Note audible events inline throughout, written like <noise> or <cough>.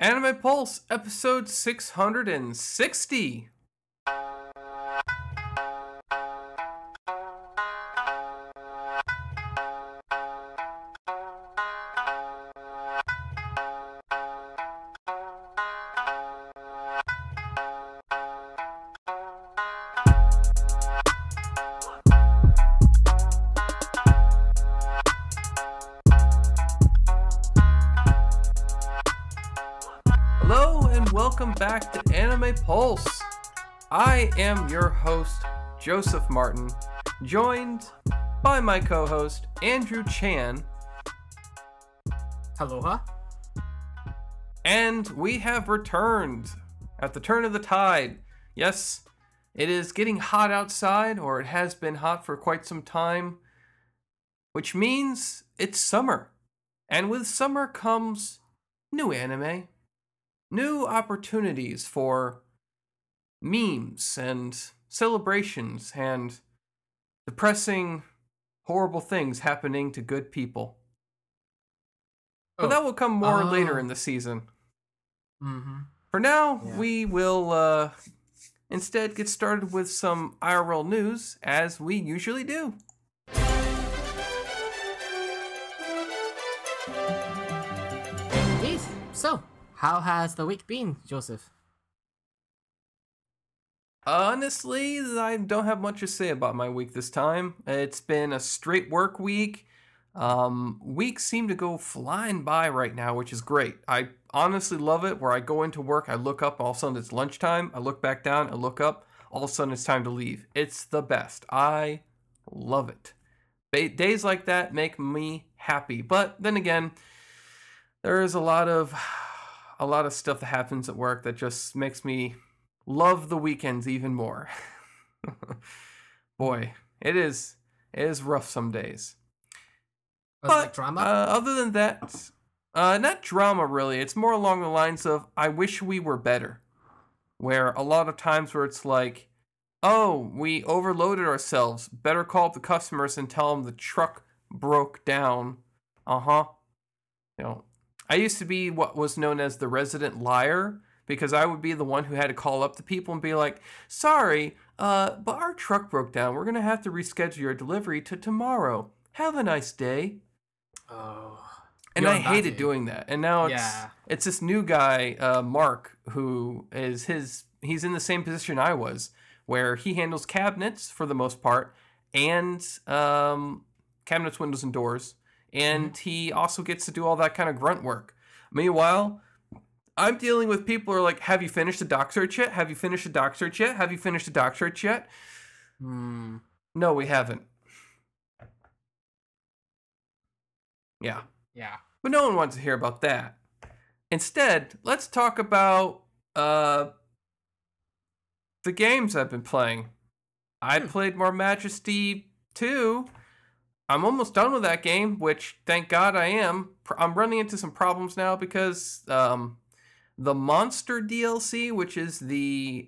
Anime Pulse, episode 660. Am your host, Joseph Martin, joined by my co host, Andrew Chan, Aloha. and we have returned at the turn of the tide. Yes, it is getting hot outside, or it has been hot for quite some time, which means it's summer. And with summer comes new anime, new opportunities for memes and celebrations and depressing, horrible things happening to good people. But Oh. that will come more later Oh. in the season. Mm-hmm. For now, Yeah. we will uh, instead get started with some IRL news, as we usually do. Indeed. So, how has the week been, Joseph? Honestly, I don't have much to say about my week this time. It's been a straight work week. Um, weeks seem to go flying by right now, which is great. I honestly love it where I go into work, I look up, all of a sudden it's lunchtime, I look back down, I look up, all of a sudden it's time to leave. It's the best. I love it. Ba- days like that make me happy. But then again, there is a lot of <sighs> a lot of stuff that happens at work that just makes me love the weekends even more. <laughs> Boy, it is it is rough some days. Was But drama? Uh, other than that, uh, not drama really. It's more along the lines of I wish we were better. Where a lot of times where it's like, oh, we overloaded ourselves. Better call up the customers and tell them the truck broke down. Uh huh. You know, I used to be what was known as the resident liar because I would be the one who had to call up the people and be like, sorry, uh, but our truck broke down. We're gonna have to reschedule your delivery to tomorrow. Have a nice day. oh. And I hated doing that. And now it's Yeah. it's this new guy, uh, Mark, who is his he's in the same position I was, where he handles cabinets for the most part, and um, cabinets, windows, and doors, and Mm-hmm. he also gets to do all that kind of grunt work. Meanwhile, I'm dealing with people who are like, "Have you finished the doc search yet? Have you finished the doc search yet? Have you finished the doc search yet?" Hmm. No, we haven't. Yeah. Yeah. But no one wants to hear about that. Instead, let's talk about uh the games I've been playing. I Hmm. played more Majesty 2. I'm almost done with that game, which thank God I am. I'm running into some problems now because um the Monster DLC, which is the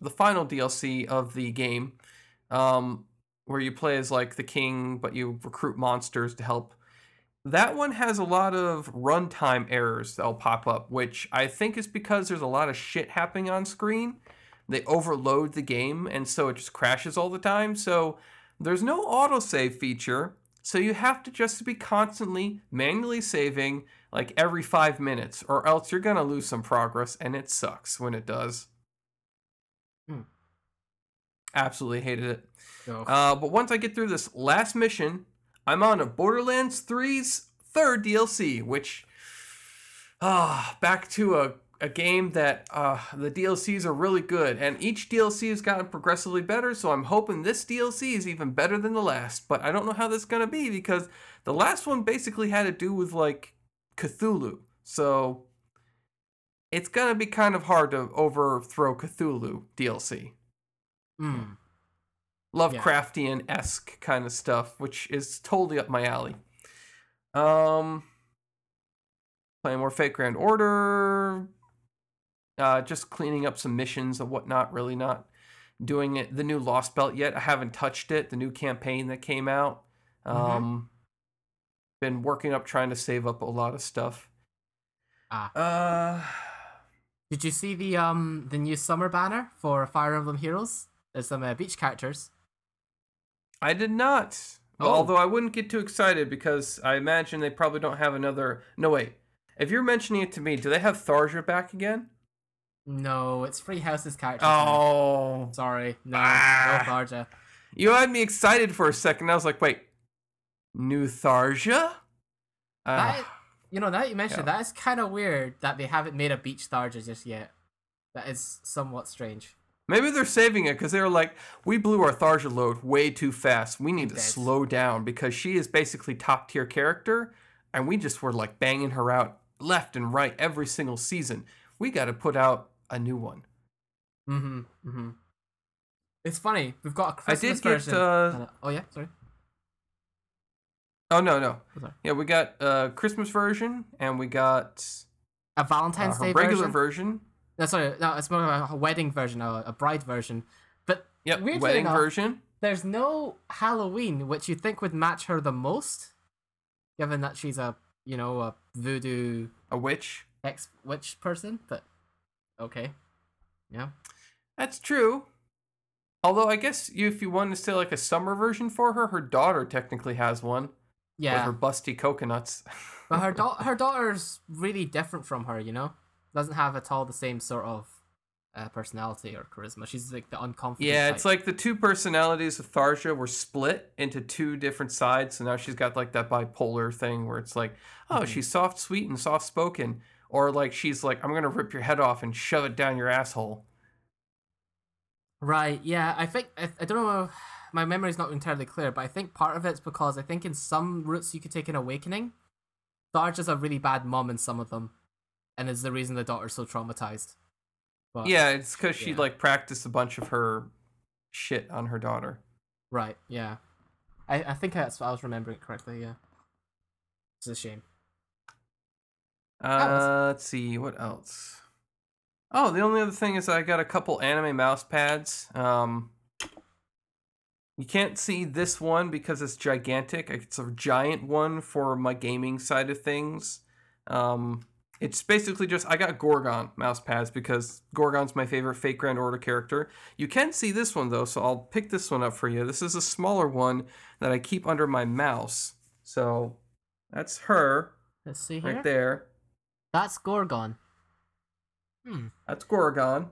the final DLC of the game, um where you play as like the king but you recruit monsters to help that one has a lot of runtime errors that'll pop up, which I think is because there's a lot of shit happening on screen. They overload the game, and so it just crashes all the time. So there's no autosave feature, so you have to just be constantly manually saving like every five minutes, or else you're gonna lose some progress, and it sucks when it does. Hmm. Absolutely hated it. So, Uh, but once I get through this last mission, I'm on a Borderlands 3's third DLC, which, ah, back to a, a game that uh, the DLCs are really good, and each DLC has gotten progressively better. So I'm hoping this DLC is even better than the last. But I don't know how this is gonna be because the last one basically had to do with like Cthulhu, so it's gonna be kind of hard to overthrow Cthulhu DLC. mm. Lovecraftian esque kind of stuff, which is totally up my alley. Um, playing more Fate Grand Order, uh, just cleaning up some missions and whatnot. Really not doing it. The new Lost Belt yet. I haven't touched it. The new campaign that came out. Um, been working up trying to save up a lot of stuff. Ah. Uh, Did you see the um the new summer banner for Fire Emblem Heroes? There's some uh, beach characters. I did not. Oh. Although I wouldn't get too excited because I imagine they probably don't have another. No wait. If you're mentioning it to me, do they have Tharja back again? No, it's Three Houses characters. Oh, Sorry, no, Ah. no Tharja. you had me excited for a second. I was like, wait, new Tharja? Uh, That, you know, now that you mentioned Yeah. that is kind of weird that they haven't made a beach Tharja just yet. That is somewhat strange. maybe they're saving it because they were like, we blew our Tharja load way too fast. We need to slow down because she is basically top tier character, and we just were like banging her out left and right every single season. We got to put out a new one. Mm-hmm. Mm-hmm. It's funny. We've got a Christmas did get. version. Uh, oh yeah, sorry. Oh no no. Oh. Yeah, we got a Christmas version and we got A uh, Valentine's her Day regular version. version. No, sorry, no, it's more of a wedding version, a, a bride version. But Yep, Weirdly wedding enough- version. there's no Halloween, which you think would match her the most, given that she's a you know a voodoo A witch. ex witch person. But okay, yeah. That's true. Although I guess you, if you wanted to say like a summer version for her, her daughter technically has one with Yeah, her busty coconuts. <laughs> but her da- her daughter's really different from her. You know, doesn't have at all the same sort of uh, personality or charisma. She's like the unconfident. yeah, it's like the two personalities of Tharja were split into two different sides. So now she's got like that bipolar thing where it's like, oh, Mhm. she's soft, sweet, and soft spoken. Or like she's like, I'm gonna rip your head off and shove it down your asshole. Right, yeah, I think I, I don't know. My memory's not entirely clear, but I think part of it's because I think in some routes you could take an awakening. Tharja's a really bad mom in some of them, and is the reason the daughter's so traumatized. But, Yeah, it's because she like practiced a bunch of her shit on her daughter. Right. Yeah. I I think that's I was remembering it correctly. Yeah. It's a shame. Uh, let's see what else. Oh, the only other thing is I got a couple anime mouse pads. Um, you can't see this one because it's gigantic. It's a giant one for my gaming side of things. Um, it's basically just I got Gorgon mouse pads because Gorgon's my favorite Fate Grand Order character. You can see this one though, so I'll pick this one up for you. This is a smaller one that I keep under my mouse. So that's her Let's see here. right there. That's Gorgon. Hmm. That's Gorgon.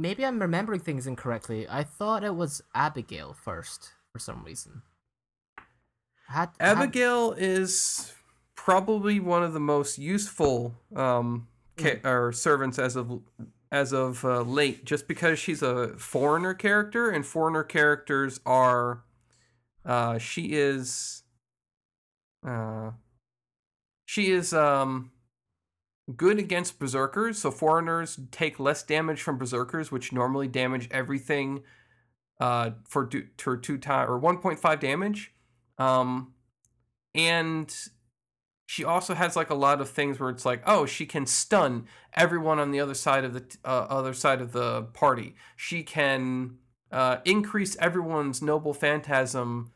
Maybe I'm remembering things incorrectly. I thought it was Abigail first for some reason. Had, had- Abigail is probably one of the most useful um, ca- or servants as of as of uh, late, just because she's a foreigner character, and foreigner characters are. Uh, she is. Uh, she is um, good against berserkers, so foreigners take less damage from berserkers, which normally damage everything. Uh, for do, two time or one point five damage. Um, and she also has like a lot of things where it's like oh she can stun everyone on the other side of the uh, other side of the party she can uh, increase everyone's noble phantasm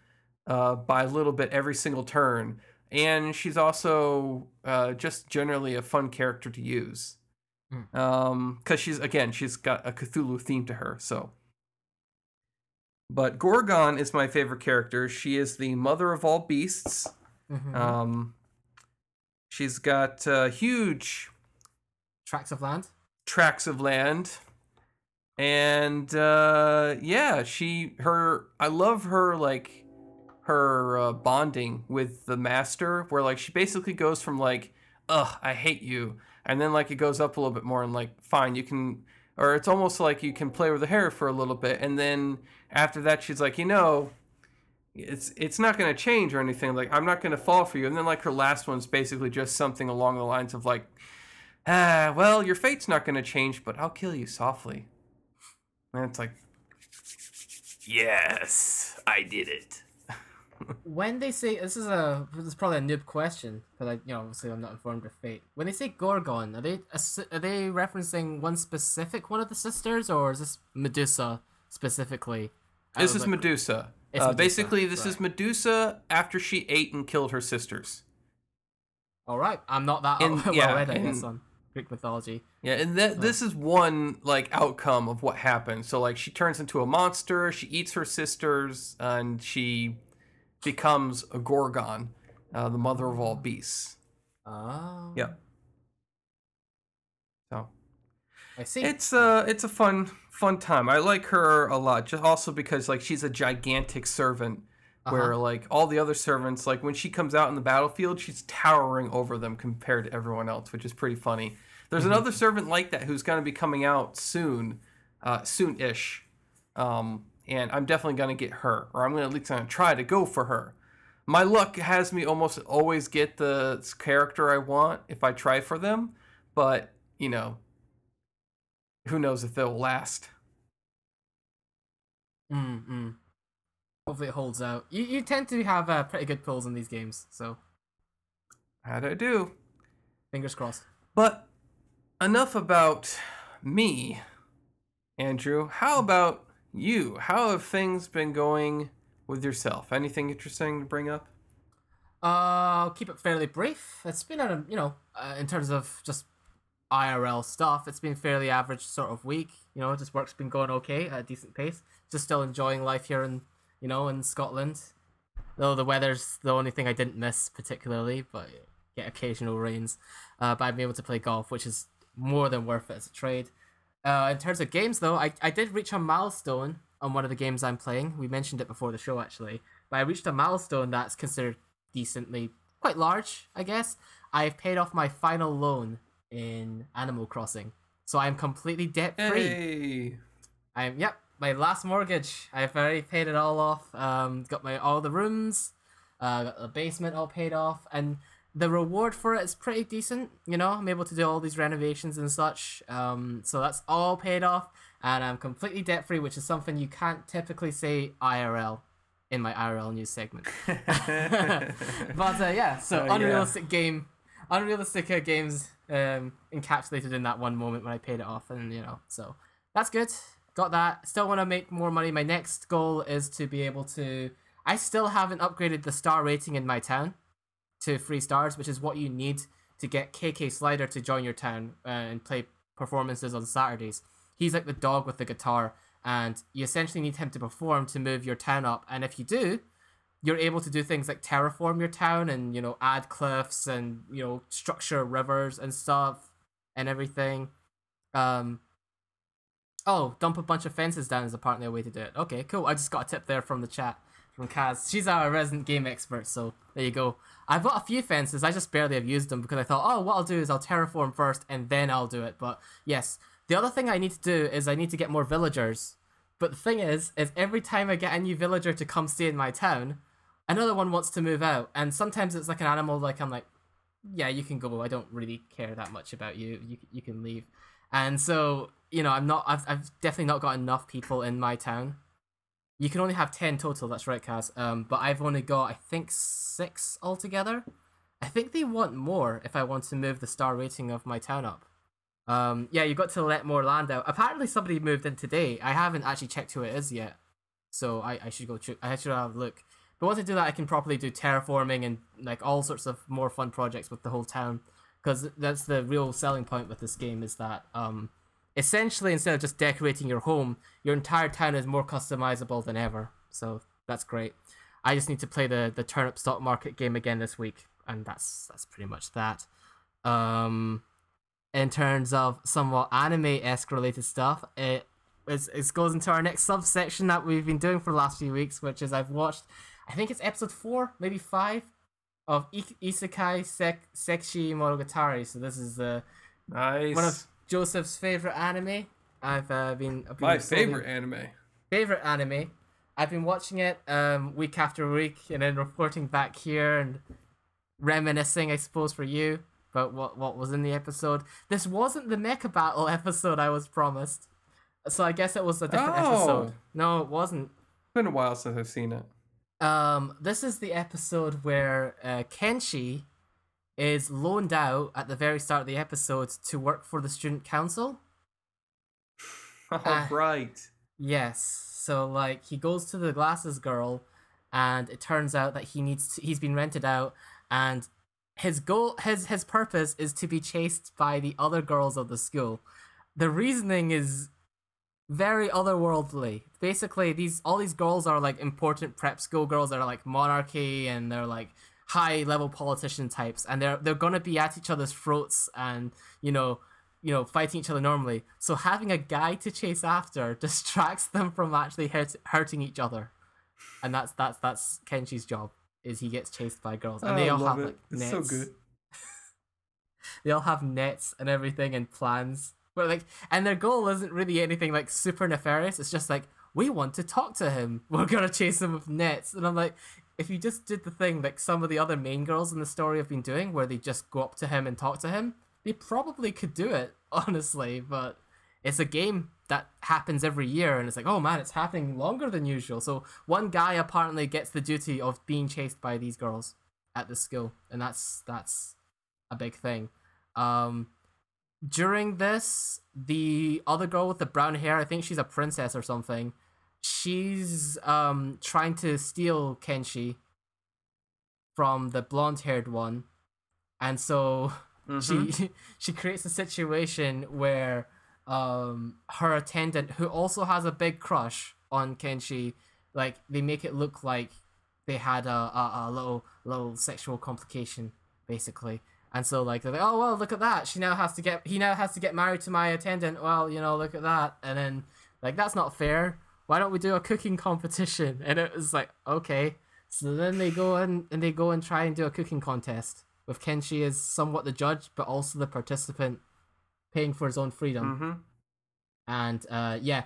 uh, by a little bit every single turn and she's also uh, just generally a fun character to use Hmm. um because she's again she's got a cthulhu theme to her so but gorgon is my favorite character she is the mother of all beasts Mhm. um, she's got uh, huge tracts of land. tracts of land, and uh, yeah, she her I love her like her uh, bonding with the master, where like she basically goes from like, ugh, I hate you, and then like it goes up a little bit more and like, fine, you can, or it's almost like you can play with the hair for a little bit, and then after that she's like, you know, it's it's not going to change or anything like i'm not going to fall for you and then like her last one's basically just something along the lines of like ah well your fate's not going to change but i'll kill you softly. And it's like yes i did it When they say this is a this is probably a noob question because I you know obviously I'm not informed of fate. When they say Gorgon, are they are they referencing one specific one of the sisters or is this Medusa specifically? this is the- medusa uh, Medusa, basically this is medusa after she ate and killed her sisters All right, I'm not that In- <laughs> well yeah, read, I guess, on Greek mythology. Yeah, and that this is one like outcome of what happened. So like she turns into a monster, she eats her sisters, and she becomes a Gorgon, uh, the mother of all beasts. Oh. Yeah. So I see. it's uh it's a fun fun time. I like her a lot, just also because like she's a gigantic servant. Where Uh-huh. like all the other servants, like when she comes out in the battlefield, she's towering over them compared to everyone else, which is pretty funny. There's Mhm. another servant like that who's going to be coming out soon, uh, soon-ish, um, and I'm definitely going to get her, or I'm going to at least going to try to go for her. My luck has me almost always get the character I want if I try for them, but you know, who knows if they'll last. Mm, mm. Hopefully it holds out. You you tend to have uh, pretty good pulls in these games, so How do I do? fingers crossed. But enough about me, Andrew. How about you? How have things been going with yourself? Anything interesting to bring up? Uh, I'll keep it fairly brief. It's been a you know, uh, in terms of just IRL stuff, it's been fairly average sort of week. You know, just work's been going okay at a decent pace. Just still enjoying life here in you know in Scotland. Though the weather's the only thing I didn't miss particularly, but get occasional rains. Uh, but I've been able to play golf, which is more than worth it as a trade. Uh, in terms of games, though, I, I did reach a milestone on one of the games I'm playing. We mentioned it before the show, actually. But I reached a milestone that's considered decently quite large, I guess. I've paid off my final loan in Animal Crossing. So I'm completely debt free. Hey, I'm yep, my last mortgage. I've already paid it all off. Um, got my all the rooms, uh, got the basement all paid off, and the reward for it is pretty decent. You know, I'm able to do all these renovations and such. Um, so that's all paid off, and I'm completely debt free, which is something you can't typically say IRL in my IRL news segment. <laughs> but uh, yeah, so Oh, yeah. unrealistic game, unrealistic uh, games um, encapsulated in that one moment when I paid it off, and you know, so that's good. Got that. Still want to make more money. My next goal is to be able to. I still haven't upgraded the star rating in my town to three stars, which is what you need to get KK Slider to join your town uh, and play performances on Saturdays. He's like the dog with the guitar, and you essentially need him to perform to move your town up. And if you do, you're able to do things like terraform your town and you know add cliffs and you know structure rivers and stuff and everything. Um. Oh, dump a bunch of fences down is apparently a way to do it. Okay, cool. I just got a tip there from the chat from Kaz. She's our resident game expert, so there you go. I've got a few fences. I just barely have used them because I thought, oh, what I'll do is I'll terraform first and then I'll do it. But yes, the other thing I need to do is I need to get more villagers. But the thing is, is every time I get a new villager to come stay in my town, another one wants to move out, and sometimes it's like an animal. Like I'm like, yeah, you can go. I don't really care that much about you. You you can leave. And so you know, I'm not. I've I've definitely not got enough people in my town. You can only have ten total. That's right, Kaz. Um, but I've only got I think six altogether. I think they want more if I want to move the star rating of my town up. Um, yeah, you've got to let more land out. Apparently, somebody moved in today. I haven't actually checked who it is yet, so I, I should go. I should have a look. But once I do that, I can properly do terraforming and like all sorts of more fun projects with the whole town. Because that's the real selling point with this game is that um, essentially instead of just decorating your home, your entire town is more customizable than ever. So that's great. I just need to play the the turnip stock market game again this week, and that's that's pretty much that. Um, in terms of somewhat anime esque related stuff, it is it goes into our next subsection that we've been doing for the last few weeks, which is I've watched, I think it's episode four, maybe five, of Isekai Sek- Seikishi Monogatari. So this is the nice. one of Joseph's favorite anime. I've uh, been, I've been My favorite anime. favorite anime. I've been watching it um, week after week and then reporting back here and reminiscing, I suppose, for you about what, what was in the episode. This wasn't the Mecha Battle <laughs> episode I was promised. So I guess it was a different Oh. episode. No, it wasn't. It's been a while since I've seen it. Um, this is the episode where uh, Kenshi is loaned out at the very start of the episode to work for the student council. <laughs> All Ah. right. Yes. So like he goes to the glasses girl and it turns out that he needs to, he's been rented out and his goal his his purpose is to be chased by the other girls of the school. The reasoning is very otherworldly. Basically, these all these girls are like important prep school girls that are like monarchy and they're like high level politician types and they're they're gonna be at each other's throats and you know you know fighting each other normally. So having a guy to chase after <laughs> distracts them from actually hurt, hurting each other, and that's that's that's Kenshi's job. Is he gets chased by girls and they I all have it. like it's nets. so good. <laughs> They all have nets and everything and plans. But like, and their goal isn't really anything like super nefarious. It's just like we want to talk to him. <laughs> We're gonna chase him with nets. And I'm like, if you just did the thing like some of the other main girls in the story have been doing, where they just go up to him and talk to him, they probably could do it, <laughs> honestly. But it's a game that happens every year, and it's like, oh man, it's happening longer than usual. So one guy apparently gets the duty of being chased by these girls at the school, and that's that's a big thing. Um, during this, the other girl with the brown hair, I think she's a princess or something. She's um trying to steal Kenshi from the blonde-haired one, and so Mhm. <laughs> she <laughs> she creates a situation where um her attendant who also has a big crush on Kenshi like they make it look like they had a, a, a little little sexual complication basically. And so like they're like oh well look at that. She now has to get he now has to get married to my attendant. Well you know look at that. And then like that's not fair why don't we do a cooking competition and it was like okay so then they go in and they go and try and do a cooking contest with Kenshi as somewhat the judge, but also the participant paying for his own freedom. Mhm. And uh, yeah,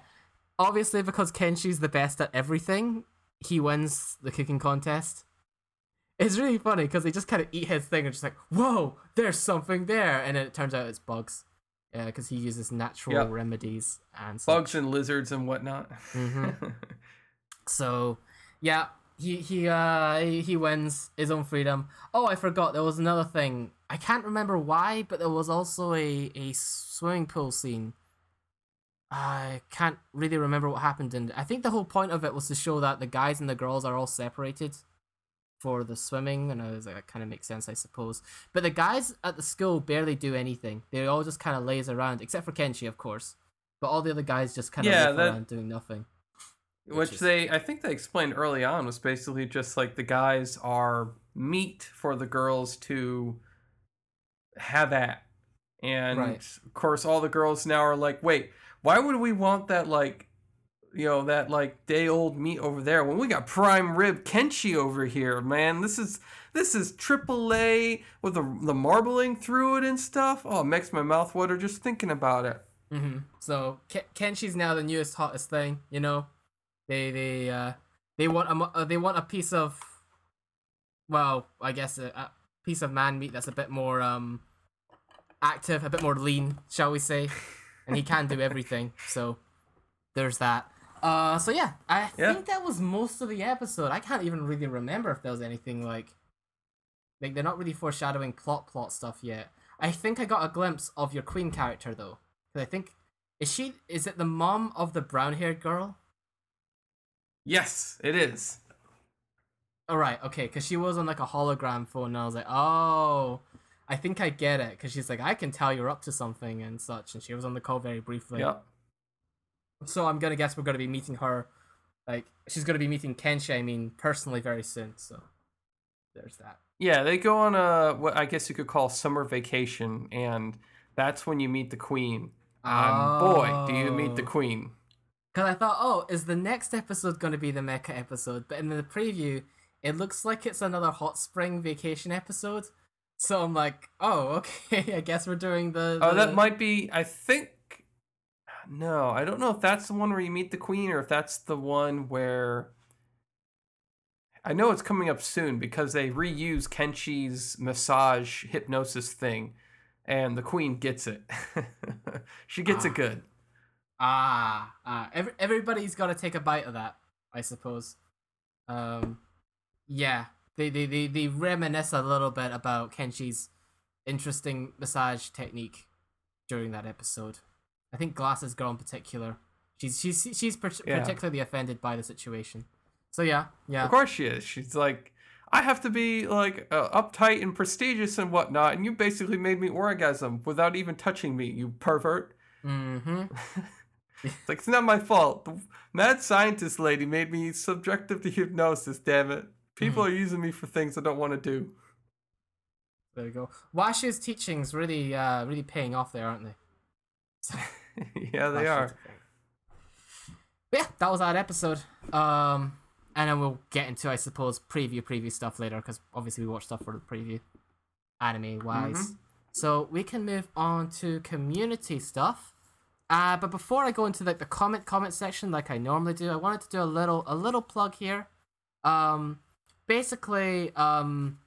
obviously because Kenshi's the best at everything, he wins the cooking contest. It's really funny because they just kind of eat his thing and just like, whoa, there's something there, and then it turns out it's bugs. Yeah, because he uses natural Yep. remedies and such. Bugs and lizards and whatnot. Mhm. <laughs> So, yeah, he he uh he, he wins his own freedom. Oh, I forgot there was another thing. I can't remember why, but there was also a a swimming pool scene. I can't really remember what happened, and I think the whole point of it was to show that the guys and the girls are all separated for the swimming, and I was like, that kind of makes sense, I suppose. But the guys at the school barely do anything; they all just kind of laze around, except for Kenshi, of course. But all the other guys just kind of Yeah, that- around doing nothing. Which is- they, I think they explained early on, was basically just like the guys are meat for the girls to have at. And Right. of course, all the girls now are like, wait, why would we want that, like, you know, that, like, day old meat over there when we got prime rib Kenshi over here, man? This is. This is AAA with the, the marbling through it and stuff. Oh, it makes my mouth water just thinking about it. hmm So Ke- Kenshi's now the newest hottest thing. You know, they they uh they want a uh, they want a piece of, well, I guess a, a piece of man meat that's a bit more um active, a bit more lean, shall we say? And he can do everything. So there's that. Uh, so yeah, I Yeah. think that was most of the episode. I can't even really remember if there was anything like, like they're not really foreshadowing plot plot stuff yet. I think I got a glimpse of your queen character though. 'Cause I think is she is it the mom of the brown haired girl? Yes, it is. All right, okay, because she was on like a hologram phone, and I was like, oh, I think I get it. Because she's like, I can tell you're up to something and such, and she was on the call very briefly. Yep. So I'm gonna guess we're gonna be meeting her, like she's gonna be meeting Kenshi. I mean, personally, very soon. So there's that. Yeah, they go on a what I guess you could call summer vacation, and that's when you meet the queen. And boy, do you meet the Oh. queen. Because I thought, oh, is the next episode going to be the mecha episode? But in the preview, it looks like it's another hot spring vacation episode. So I'm like, oh, <laughs> okay, I guess we're doing the. Oh, the- that might be. I think. No, I don't know if that's the one where you meet the queen, or if that's the one where. I know it's coming up soon because they reuse Kenshi's massage hypnosis thing, and the queen gets it. <laughs> she gets Ah. it good. Ah, ah. Every, everybody's got to take a bite of that, I suppose. Um, yeah, they, they, they, they reminisce a little bit about Kenshi's interesting massage technique during that episode. I think Glasses Girl in particular. She's she's she's per- Yeah. particularly offended by the situation. So yeah, yeah. Of course she is. She's like, I have to be like uh, uptight and prestigious and whatnot, and you basically made me orgasm without even touching me, you pervert. Mm-hmm. <laughs> It's like it's not my fault. The mad scientist lady made me subjective to hypnosis. Damn it! People are using me for things I don't want to do. There we go. Washu's teachings really, uh, really paying off there, aren't they? <laughs> yeah, they are. But yeah, that was that episode. Um, and then we'll get into, I suppose, preview preview stuff later because obviously we watch stuff for the preview, anime wise. Mhm. So we can move on to community stuff. Uh, but before I go into like the comment comment section like I normally do, I wanted to do a little a little plug here. Um, basically, um,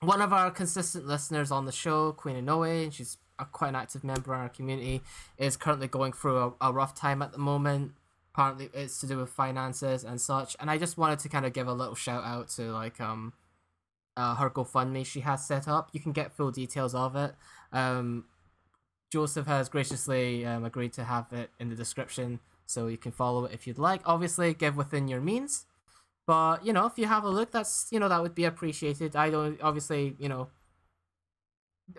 one of our consistent listeners on the show, Queen Inoue, and she's a, quite an active member in our community, is currently going through a, a rough time at the moment. Apparently, it's to do with finances and such. And I just wanted to kind of give a little shout out to like um, uh, her GoFundMe she has set up. You can get full details of it. Um, Joseph has graciously um, agreed to have it in the description, so you can follow it if you'd like. Obviously, give within your means. But you know, if you have a look, that's you know that would be appreciated. I don't obviously you know.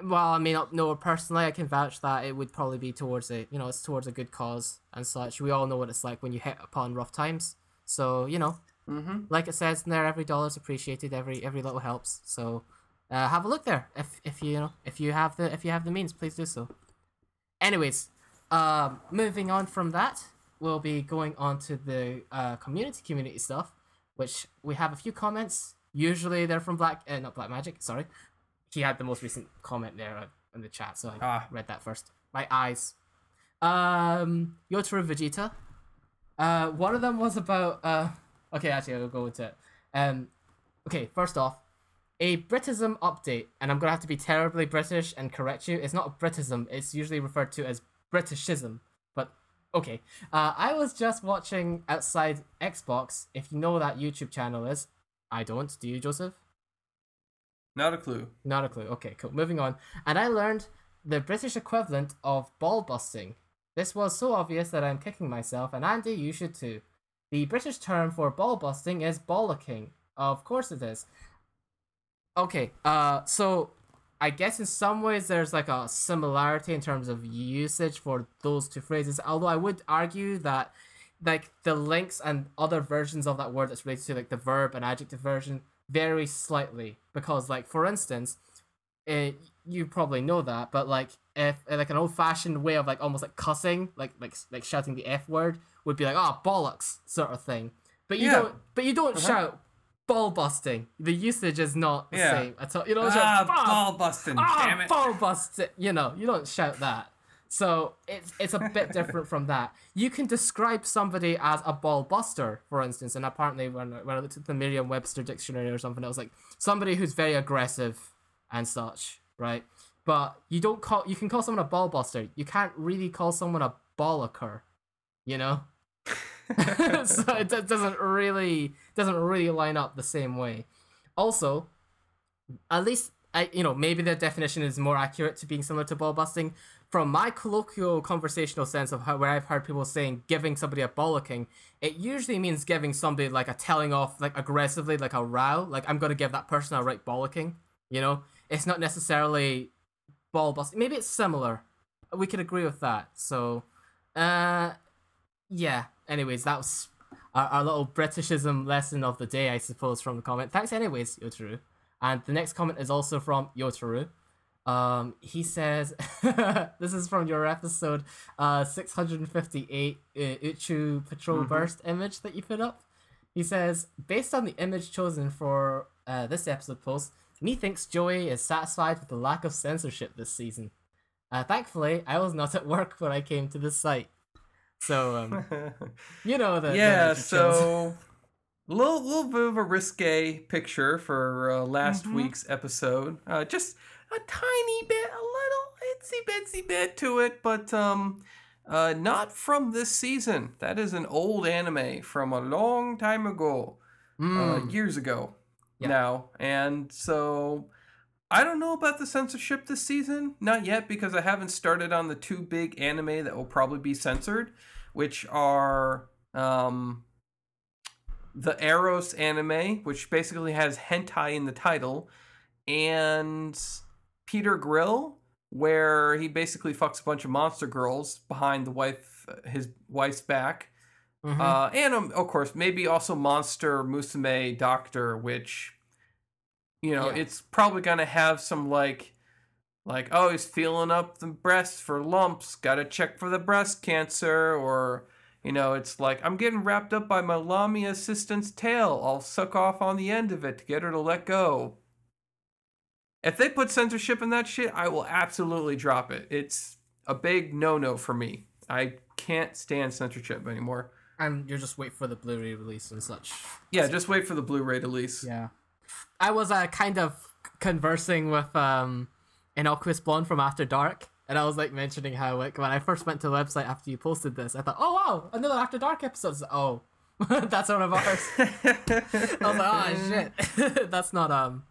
Well, I mean, no, personally. I can vouch that it would probably be towards a you know it's towards a good cause and such. We all know what it's like when you hit upon rough times. So you know, Mm-hmm. like it says in there, every dollar's appreciated. Every every little helps. So uh, have a look there if if you know if you have the if you have the means, please do so. Anyways, um, moving on from that, we'll be going on to the uh, community community stuff, which we have a few comments. Usually they're from Black, uh, not Black Magic. Sorry, he had the most recent comment there in the chat, so I Ah. read that first. My eyes. Um, Yotaro Vegeta. Uh, one of them was about uh. Okay, actually, I'll go into it. Um, okay, first off, a Britism update, and I'm gonna have to be terribly British and correct you. It's not Britism. It's usually referred to as Britishism. But okay, uh, I was just watching outside Xbox. If you know that YouTube channel is, I don't. Do you, Joseph? Not a clue. Not a clue. Okay, cool. Moving on. And I learned the British equivalent of ball busting. This was so obvious that I'm kicking myself, and Andy, you should too. The British term for ball busting is bollocking. Of course it is. Okay, uh, so I guess in some ways there's like a similarity in terms of usage for those two phrases, although I would argue that like the links and other versions of that word that's related to like the verb and adjective version vary slightly because like for instance it, you probably know that but like if like an old-fashioned way of like almost like cussing like like like shouting the f word would be like oh bollocks sort of thing but you Yeah. don't but you don't Uh-huh. shout ball busting the usage is not the Yeah. same at all you don't Ah, shout "Ball ball busting. ah, damn it. ball busting you know you don't shout that so it's it's a bit different from that. You can describe somebody as a ball buster, for instance, and apparently when, when I looked at the Merriam-Webster dictionary or something, it was like somebody who's very aggressive and such, right? But you don't call you can call someone a ball buster. You can't really call someone a bollocker, you know. <laughs> so it do- doesn't really doesn't really line up the same way. Also, at least I you know maybe the definition is more accurate to being similar to ball busting. From my colloquial conversational sense of how where I've heard people saying giving somebody a bollocking, it usually means giving somebody like a telling off like aggressively like a row. Like I'm gonna give that person a right bollocking. You know, it's not necessarily ball busting. Maybe it's similar. We could agree with that. So, uh, yeah. Anyways, that was our, our little Britishism lesson of the day, I suppose, from the comment. Thanks, anyways, Yotaru. And the next comment is also from Yotaru. Um, he says, <laughs> this is from your episode uh 658 uh, Uchu Patrol Mhm. Burst image that you put up. He says, based on the image chosen for uh, this episode post, methinks Joey is satisfied with the lack of censorship this season. Uh, thankfully, I was not at work when I came to this site. So, um, <laughs> you know the the yeah, chose. so little little bit of a risque picture for uh, last Mhm. week's episode. Uh, just a tiny bit, a little itsy bitsy bit to it, but um, uh, not from this season. That is an old anime from a long time ago, uh, Mm, years ago Yeah. now, and so. I don't know about the censorship this season. Not yet, because I haven't started on the two big anime that will probably be censored, which are um, the Eros anime, which basically has hentai in the title, and Peter Grill, where he basically fucks a bunch of monster girls behind the wife, his wife's back. Mhm. Uh, and um, of course, maybe also Monster Musume Doctor, which, you know, Yeah. it's probably gonna have some like, like oh, he's feeling up the breast for lumps, gotta check for the breast cancer, or you know, it's like I'm getting wrapped up by my Lamia assistant's tail. I'll suck off on the end of it to get her to let go. If they put censorship in that shit, I will absolutely drop it. It's a big no-no for me. I can't stand censorship anymore. and you're just wait for the Blu-ray release and such. Yeah, just wait for the Blu-ray release. Yeah. I was uh, kind of conversing with um, Innocuous Blonde from After Dark, and I was like mentioning how like when I first went to the website after you posted this, I thought, oh wow, another After Dark episode. Like, Oh, <laughs> that's one of ours. <laughs> I was like, oh shit, <laughs> that's not um.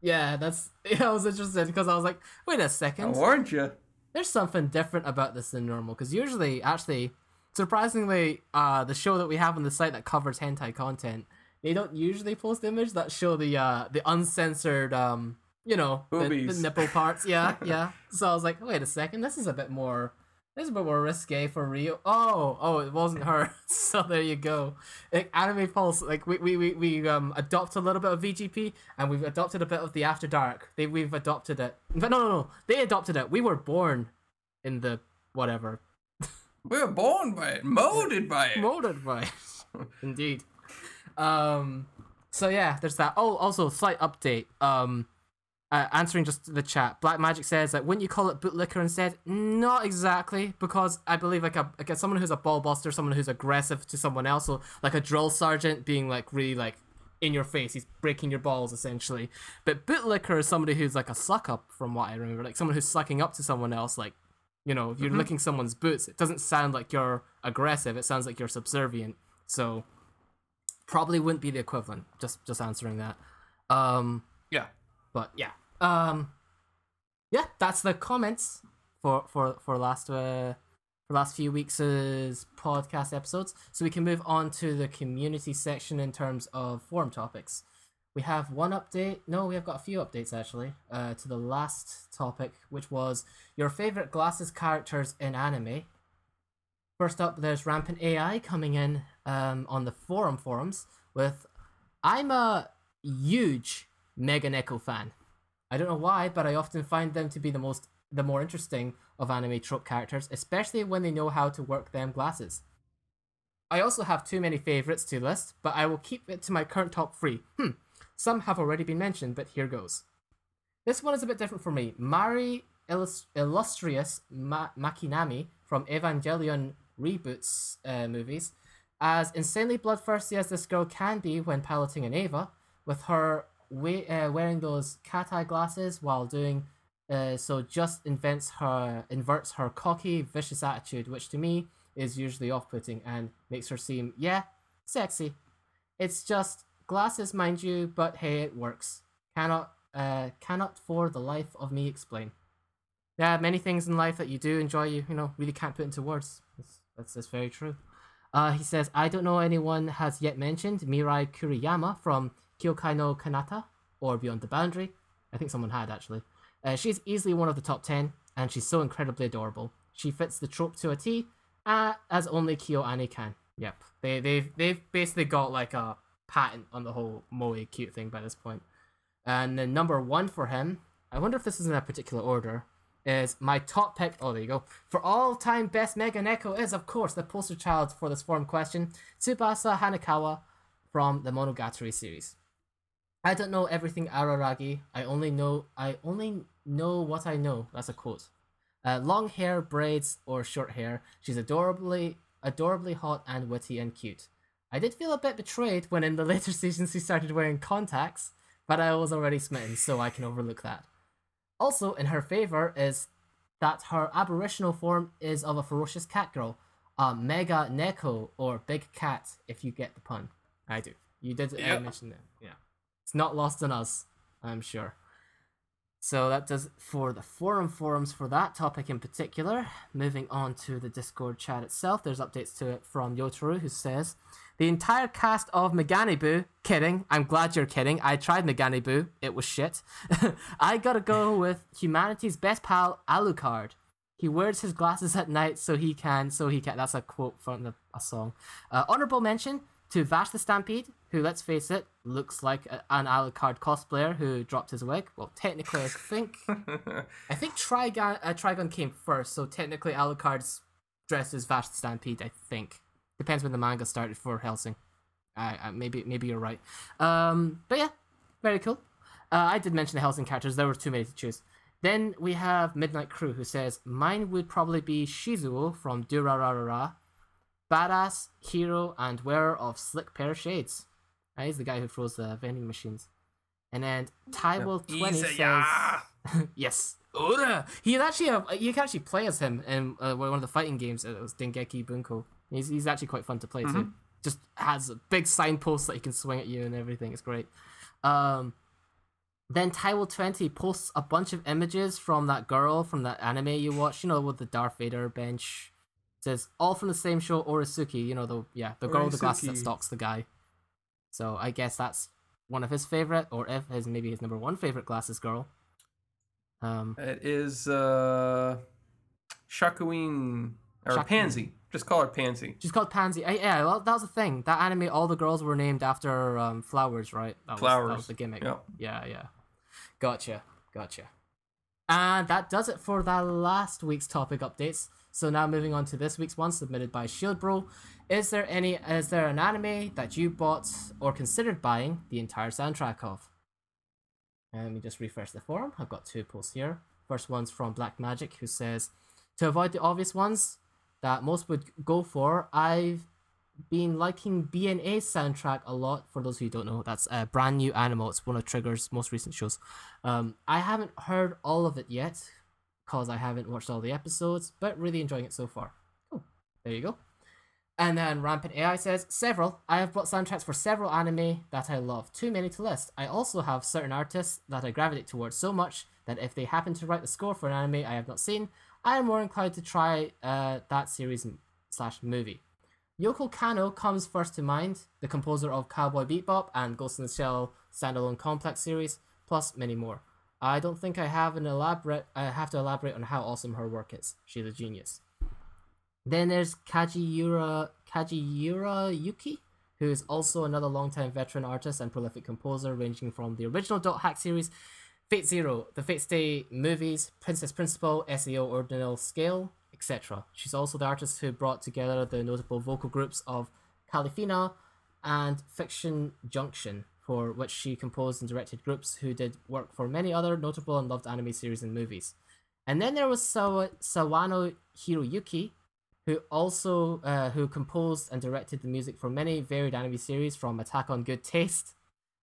Yeah, that's. <laughs> Yeah, I was interested because I was like, wait a second, I warned you. there's something different about this than normal. Because usually, actually, surprisingly, uh, the show that we have on the site that covers hentai content, they don't usually post images that show the uh the uncensored um you know the, the nipple parts. Yeah, <laughs> yeah. So I was like, wait a second, this is a bit more. This is a bit more risque for real. Oh, oh, it wasn't her. <laughs> so there you go. Like, Anime Pulse, like we, we, we, we um adopt a little bit of VGP and we've adopted a bit of the After Dark. They we've adopted it. But no, no, no. They adopted it. We were born in the whatever We were born by it, molded by it. molded by it. <laughs> Indeed. Um. So yeah, there's that. Oh, also slight update. Um, uh, answering just the chat. Black Magic says that wouldn't you call it bootlicker instead? Not exactly, because I believe like a like someone who's a ball buster, someone who's aggressive to someone else, so like a drill sergeant being like really like in your face, he's breaking your balls essentially. But bootlicker is somebody who's like a suck up, from what I remember, like someone who's sucking up to someone else, like. You know, if you're licking someone's boots, it doesn't sound like you're aggressive. It sounds like you're subservient. So, probably wouldn't be the equivalent. Just just answering that. Um, Yeah. but yeah. Um, yeah, that's the comments for for for last uh for last few weeks' podcast episodes. So we can move on to the community section in terms of forum topics. We have one update. No, we have got a few updates actually. Uh, to the last topic, which was your favorite glasses characters in anime. First up, there's Rampant AI coming in um, on the forum forums with I'm a huge Meganekko fan. I don't know why, but I often find them to be the most the more interesting of anime trope characters, especially when they know how to work them glasses. I also have too many favorites to list, but I will keep it to my current top three. Hmm, some have already been mentioned, but here goes. This one is a bit different for me. Mari Illus- Illustrious Ma- Makinami from Evangelion reboots uh, movies, as insanely bloodthirsty as this girl can be when piloting an Eva, with her we- uh, wearing those cat eye glasses while doing uh, so, just invents her inverts her cocky, vicious attitude, which to me is usually off-putting and makes her seem yeah sexy. It's just glasses, mind you, but hey, it works. Cannot uh cannot for the life of me explain. There are many things in life that you do enjoy, you you know, really can't put into words. That's that's, that's very true. Uh, he says, I don't know anyone has yet mentioned Mirai Kuriyama from Kyokai no Kanata or Beyond the Boundary. I think someone had actually. Uh, she's easily one of the top 10, and she's so incredibly adorable. She fits the trope to a T, uh, as only Kyo Ani can. Yep. They, they've, they've basically got like a patent on the whole Moe cute thing by this point. And then number one for him, I wonder if this is in a particular order, is my top pick. Oh, there you go. For all time best Meganekko is, of course, the poster child for this forum question, Tsubasa Hanekawa from the Monogatari series. I don't know everything Araragi. I only know I only know what I know. That's a quote. Uh, long hair, braids, or short hair. She's adorably, adorably hot and witty and cute. I did feel a bit betrayed when in the <laughs> later seasons she started wearing contacts, but I was already smitten, so I can overlook that. Also, in her favor is that her aboriginal form is of a ferocious cat girl, a mega neko or big cat, if you get the pun. I do. You did Yep. mention that. It's not lost on us, I'm sure. So that does it for the forum forums for that topic in particular. Moving on to the Discord chat itself, there's updates to it from Yotaru who says the entire cast of Meganebu. Kidding. I'm glad you're kidding. I tried Meganebu. It was shit. <laughs> I gotta go <laughs> with humanity's best pal, Alucard. He wears his glasses at night so he can. So he can. That's a quote from the, a song. Uh, honorable mention to Vash the Stampede, who, let's face it, looks like a, an Alucard cosplayer who dropped his wig. Well, technically, I think <laughs> I think Trigun uh, Trigun came first, so technically Alucard's dressed as Vash the Stampede. I think depends when the manga started for Hellsing. Uh, uh, maybe maybe you're right. Um, but yeah, very cool. Uh, I did mention the Hellsing characters. There were too many to choose. Then we have Midnight Crew, who says mine would probably be Shizuo from Durarara badass hero and wearer of slick pair of shades. Uh, he's the guy who throws the vending machines. And then Tywell twenty says, <laughs> "Yes, Ura." He actually uh, you can actually play as him in uh, one of the fighting games. It was Dengeki Bunko. He's he's actually quite fun to play too. Just has a big signpost that he can swing at you and everything. It's great. Um, then Tywell twenty posts a bunch of images from that girl from that anime you watched. You know, with the Darth Vader bench says all from the same show OreSuki, you know the yeah, the girl with the glasses that stalks the guy. So I guess that's one of his favorite, or if his maybe his number one favorite glasses girl. Um, It is uh, Shakuin or Shakuin. Pansy. Just call her Pansy. she's called Pansy. I, yeah, well, that was the thing. That anime, all the girls were named after um, flowers, right? That was, That Flowers. was the gimmick. Yeah. Yeah, yeah. Gotcha, gotcha. And that does it for that last week's topic updates. So now moving on to this week's one submitted by Shield Bro. Is there any is there an anime that you bought or considered buying the entire soundtrack of? Let me just refresh the forum. I've got two posts here. First one's from Black Magic who says to avoid the obvious ones that most would go for, I've been liking BNA's soundtrack a lot. For those who don't know, that's a brand new Animal. It's one of Trigger's most recent shows. Um, I haven't heard all of it yet because I haven't watched all the episodes, but really enjoying it so far. Cool. There you go. And then Rampant AI says, several. I have bought soundtracks for several anime that I love, too many to list. I also have certain artists that I gravitate towards so much that if they happen to write the score for an anime I have not seen, I am more inclined to try uh, that series slash movie. Yoko Kanno comes first to mind, the composer of Cowboy Bebop and Ghost in the Shell standalone complex series, plus many more. I don't think I have an elaborate. I have to elaborate on how awesome her work is. She's a genius. Then there's Kajiura Kajiura Yuki, who is also another longtime veteran artist and prolific composer, ranging from the original Dot Hack series, Fate Zero, the Fate Stay movies, Princess Principal, SAO Ordinal Scale, etc. She's also the artist who brought together the notable vocal groups of Kalafina and Fiction Junction, for which she composed and directed groups who did work for many other notable and loved anime series and movies. And then there was Sawa- Sawano Hiroyuki, who also uh, who composed and directed the music for many varied anime series from Attack on Good Taste.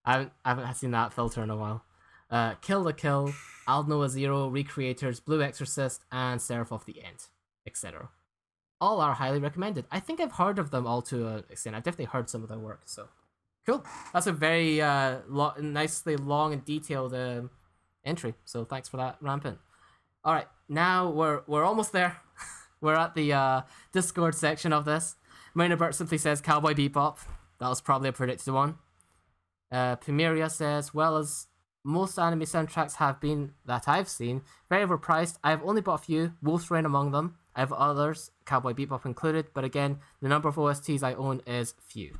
I haven't, I haven't seen that filter in a while. Uh, Kill la Kill, Aldnoah Zero, Recreators, Blue Exorcist, and Seraph of the End, etc. All are highly recommended. I think I've heard of them all to an extent. I've definitely heard some of their work. So cool. That's a very uh, lo- nicely long and detailed um, entry. So thanks for that, Rampant. All right, now we're we're almost there. <laughs> we're at the uh, Discord section of this. Minabert simply says Cowboy Bebop. That was probably a predicted one. Uh, Pimeria says, well as most anime soundtracks have been that I've seen, very overpriced. I've only bought a few, Wolf's Rain among them. I have others, Cowboy Bebop included, but again, the number of OSTs I own is few.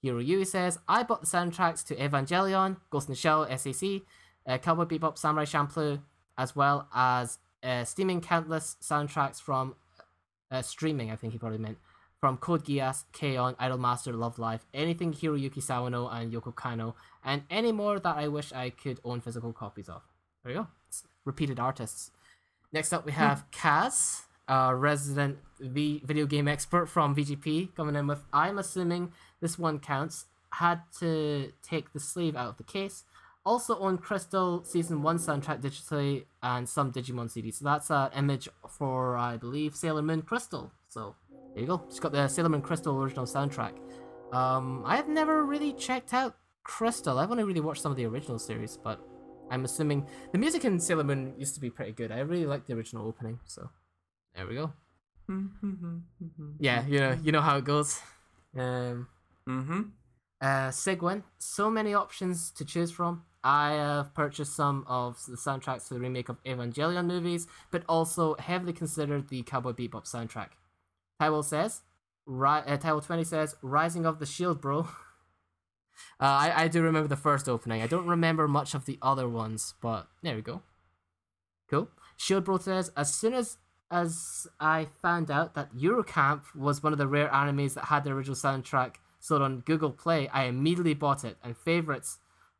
Hiro Yui says, I bought the soundtracks to Evangelion, Ghost in the Shell, SAC, uh, Cowboy Bebop, Samurai Champloo, as well as uh, steaming countless soundtracks from uh, streaming, I think he probably meant, from Code Geass, K-On!, Idolmaster, Love Live, anything Hiroyuki Sawano and Yoko Kanno, and any more that I wish I could own physical copies of. There you go. It's repeated artists. Next up, we have Kaz, a resident v- video game expert from VGP, coming in with I'm assuming this one counts. Had to take the sleeve out of the case. Also on Crystal Season 1 soundtrack digitally and some Digimon CDs. So that's an image for, I believe, Sailor Moon Crystal. So there you go. She's got the Sailor Moon Crystal original soundtrack. Um, I have never really checked out Crystal. I've only really watched some of the original series, but I'm assuming the music in Sailor Moon used to be pretty good. I really liked the original opening, so there we go. Yeah, you know, you know how it goes. Um, Mm-hmm. uh, Sigwin, so many options to choose from. I have purchased some of the soundtracks to the remake of Evangelion movies, but also heavily considered the Cowboy Bebop soundtrack. Tywell says, ri- uh, Tywell 20 says, Rising of the Shield, bro. <laughs> Uh, I, I do remember the first opening. I don't remember much of the other ones, but there we go. Cool. Shield Bro says, as soon as as I found out that Yuru Camp was one of the rare animes that had the original soundtrack sold on Google Play, I immediately bought it and favorites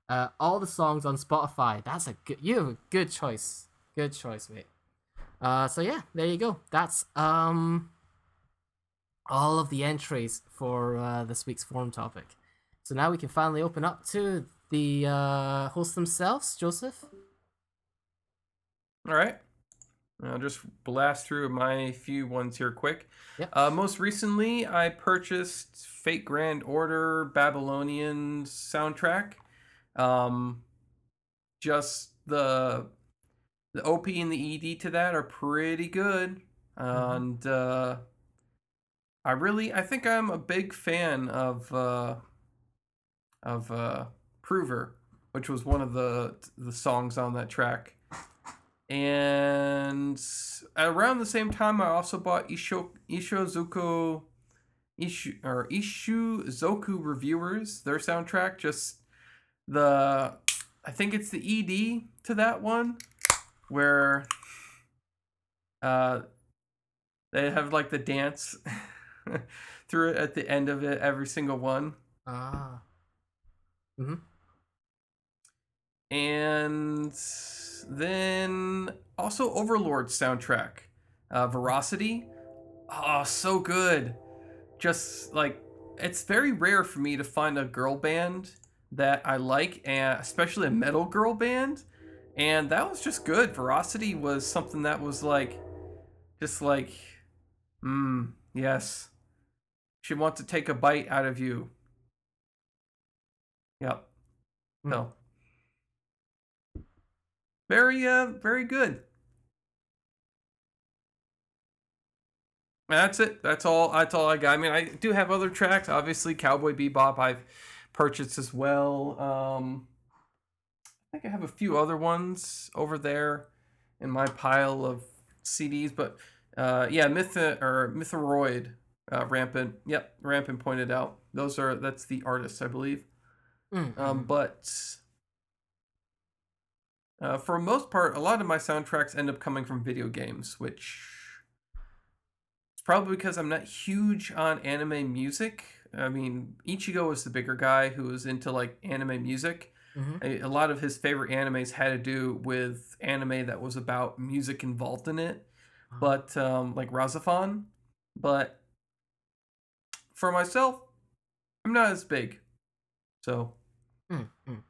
uh, all the songs on Spotify. That's a good, you have a good choice. Good choice, mate. Uh, so yeah, there you go. That's um all of the entries for uh, this week's forum topic. So now we can finally open up to the uh, hosts themselves, Joseph. All right. I'll just blast through my few ones here quick. Yep. Uh, most recently, I purchased Fate Grand Order Babylonian soundtrack. Um, just the the OP and the ED to that are pretty good, and uh, I really I think I'm a big fan of uh, of uh, Prover, which was one of the the songs on that track. And around the same time, I also bought Isho Ishozuku Ishu or Ishu Zoku Reviewers, their soundtrack. Just the I think it's the ED to that one, where uh they have like the dance <laughs> through it at the end of it, every single one. Ah. And then also Overlord soundtrack, uh, Voracity. Oh, so good. Just like it's very rare for me to find a girl band that I like, and especially a metal girl band. And that was just good. Voracity was something that was like, just like, mmm, yes. She wants to take a bite out of you. Yep. Hmm. No. Very uh very good. That's it. That's all that's all I got. I mean, I do have other tracks. Obviously, Cowboy Bebop I've purchased as well. Um I think I have a few other ones over there in my pile of CDs, but uh yeah, Myth or Mythoroid uh Rampant. Yep, Rampant pointed out. Those are that's the artist, I believe. Mm, Um, but uh, for most part, a lot of my soundtracks end up coming from video games, which it's probably because I'm not huge on anime music. I mean, Ichigo was the bigger guy who was into like anime music. Mhm. A, a lot of his favorite animes had to do with anime that was about music involved in it, Uh-huh. but um, like Razafon. But for myself, I'm not as big. So Mm, mm.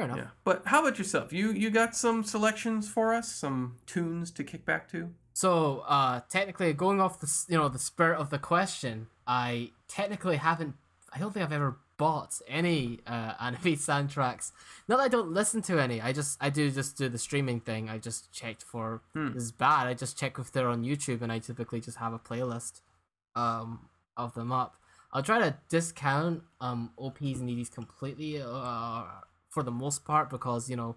Fair enough. yeah. But how about yourself? You you got some selections for us? Some tunes to kick back to? So, uh, technically, going off the you know the spirit of the question, I technically haven't. I don't think I've ever bought any uh, <laughs> anime soundtracks. Not that I don't listen to any. I just I do just do the streaming thing. I just checked for Hmm. this is bad. I just check if they're on YouTube, and I typically just have a playlist um of them up. I'll try to discount um OPs and EDs completely uh for the most part because you know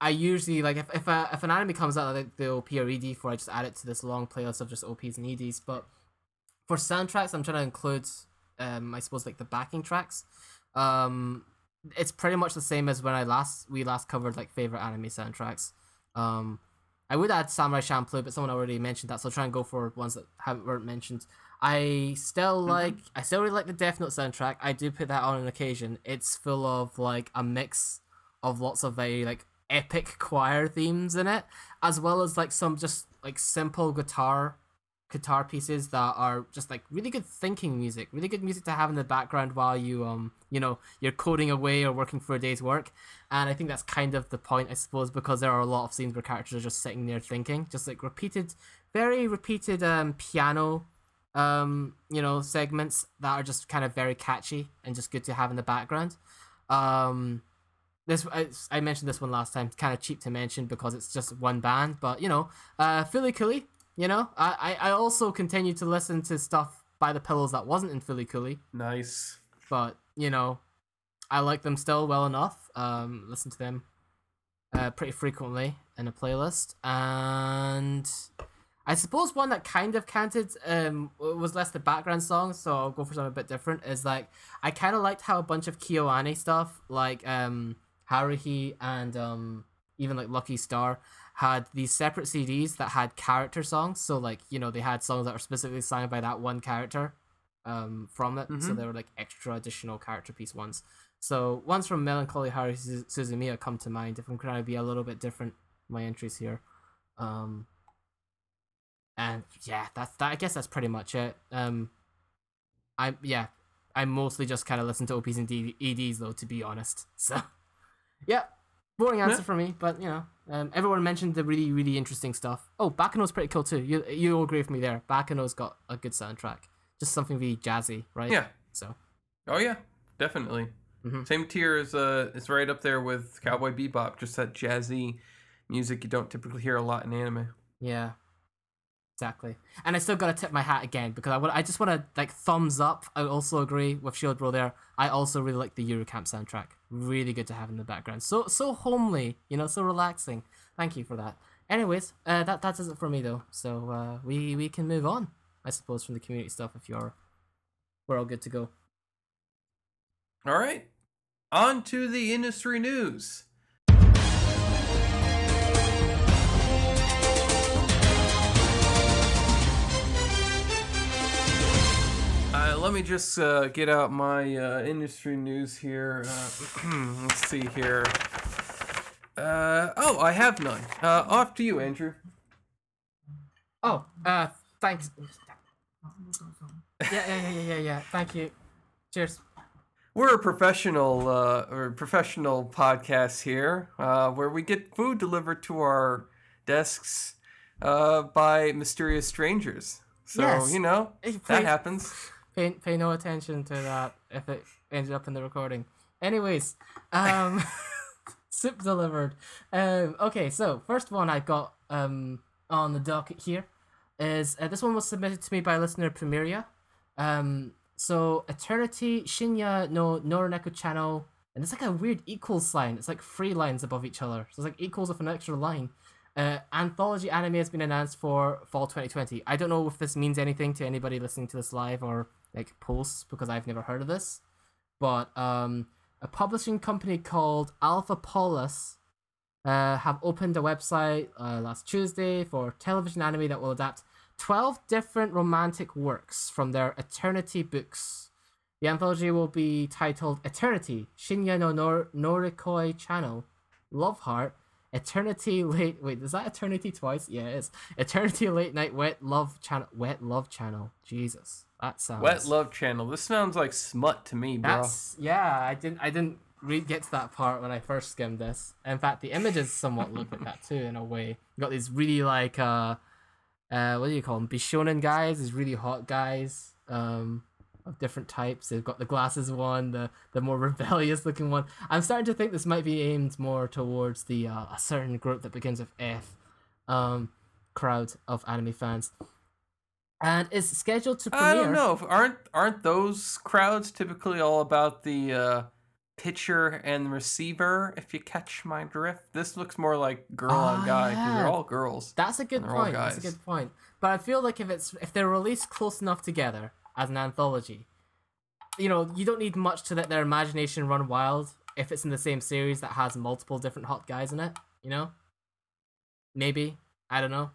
I usually like if if, a, if an anime comes out like the OP or ED for, I just add it to this long playlist of just OPs and EDs. But for soundtracks, I'm trying to include, um, I suppose like the backing tracks. Um, it's pretty much the same as when I last we last covered like favorite anime soundtracks. Um, I would add Samurai Champloo, but someone already mentioned that, so I'll try and go for ones that haven't weren't mentioned. I still like I still really like the Death Note soundtrack. I do put that on an occasion. It's full of like a mix of lots of very like epic choir themes in it, as well as like some just like simple guitar guitar pieces that are just like really good thinking music, really good music to have in the background while you um you know you're coding away or working for a day's work. And I think that's kind of the point, I suppose, because there are a lot of scenes where characters are just sitting there thinking, just like repeated, very repeated um piano um you know segments that are just kind of very catchy and just good to have in the background. Um this I, I mentioned this one last time. Kind of cheap to mention because it's just one band, but you know, uh, FLCL. You know, I, I I also continue to listen to stuff by the Pillows that wasn't in FLCL, Nice. but you know, I like them still well enough. Um, listen to them uh, pretty frequently in a playlist, and I suppose one that kind of counted um was less the background songs, so I'll go for something a bit different. Is like I kind of liked how a bunch of Kyoani stuff, like um Haruhi and um even like Lucky Star, had these separate CDs that had character songs. So like you know they had songs that were specifically signed by that one character, um from it. So Mhm. they were like extra additional character piece ones. So ones from Melancholy Haruhi Su- Suzumiya come to mind. If I'm trying to be a little bit different, my entries here. Um, and yeah, that's that. I guess that's pretty much it. Um, I yeah, I mostly just kind of listen to OPs and D- EDs though, to be honest. <laughs> So yeah, boring answer Yeah. for me, but you know, um, everyone mentioned the really really interesting stuff. Oh, Baccano's pretty cool too. You you all agree with me there? Baccano's got a good soundtrack, just something really jazzy, right? Yeah. So Oh yeah, definitely. Mhm. Same tier as uh, it's right up there with Cowboy Bebop. Just that jazzy music you don't typically hear a lot in anime. Yeah. Exactly. And I still gotta tip my hat again because I would I just wanna like thumbs up. I also agree with Shield Bro there. I also really like the Yuru Camp soundtrack. Really good to have in the background. So so homely, you know, so relaxing. Thank you for that. Anyways, uh that that does it for me though. So uh we we can move on, I suppose, from the community stuff if you're we're all good to go. All right, on to the industry news. Uh, let me just uh, get out my uh, industry news here. Uh, <clears throat> let's see here. Uh, oh, I have none. Uh, off to you, Andrew. Oh, uh thanks. Yeah, yeah, yeah, yeah, yeah, yeah. Thank you. Cheers. We're a professional uh, or professional podcast here, uh, where we get food delivered to our desks uh, by mysterious strangers. So Yes. you know that happens. Pay, pay no attention to that if it ended up in the recording. Anyways, um, <laughs> soup delivered. Um, okay, so first one I got um on the docket here is uh, this one was submitted to me by listener Premieria. Um, so Eternity Shinya no Norineko channel, and it's like a weird equals sign. It's like three lines above each other. So it's like equals with an extra line. Uh, anthology anime has been announced for fall 2020. I don't know if this means anything to anybody listening to this live or like posts because I've never heard of this. But um, a publishing company called Alpha Polis uh, have opened a website uh, last Tuesday for television anime that will adapt 12 different romantic works from their Eternity books. The anthology will be titled Eternity, Shinya no Nor- Norikoi Channel, Love Heart, Eternity Late. Wait, is that Eternity twice? Yeah, it is. Eternity Late Night Wet Love Channel. Wet Love Channel. Jesus, that sounds. Wet Love Channel. This sounds like smut to me, bro. That's yeah. I didn't. I didn't re- get to that part when I first skimmed this. In fact, the images somewhat look like that too, in a way. You got these really like uh, uh, what do you call them? Bishonen guys. These really hot guys. Um, of different types. They've got the glasses one, the the more <laughs> rebellious looking one. I'm starting to think this might be aimed more towards the uh, a certain group that begins with F, um, crowd of anime fans. And is scheduled to premiere. I don't know. Aren't aren't those crowds typically all about the uh, pitcher and receiver? If you catch my drift, this looks more like girl on Ah, guy because they're all girls. That's a good point. That's a good point. But I feel like if it's if they're released close enough together as an anthology, you know, you don't need much to let their imagination run wild if it's in the same series that has multiple different hot guys in it, you know? Maybe. I don't know.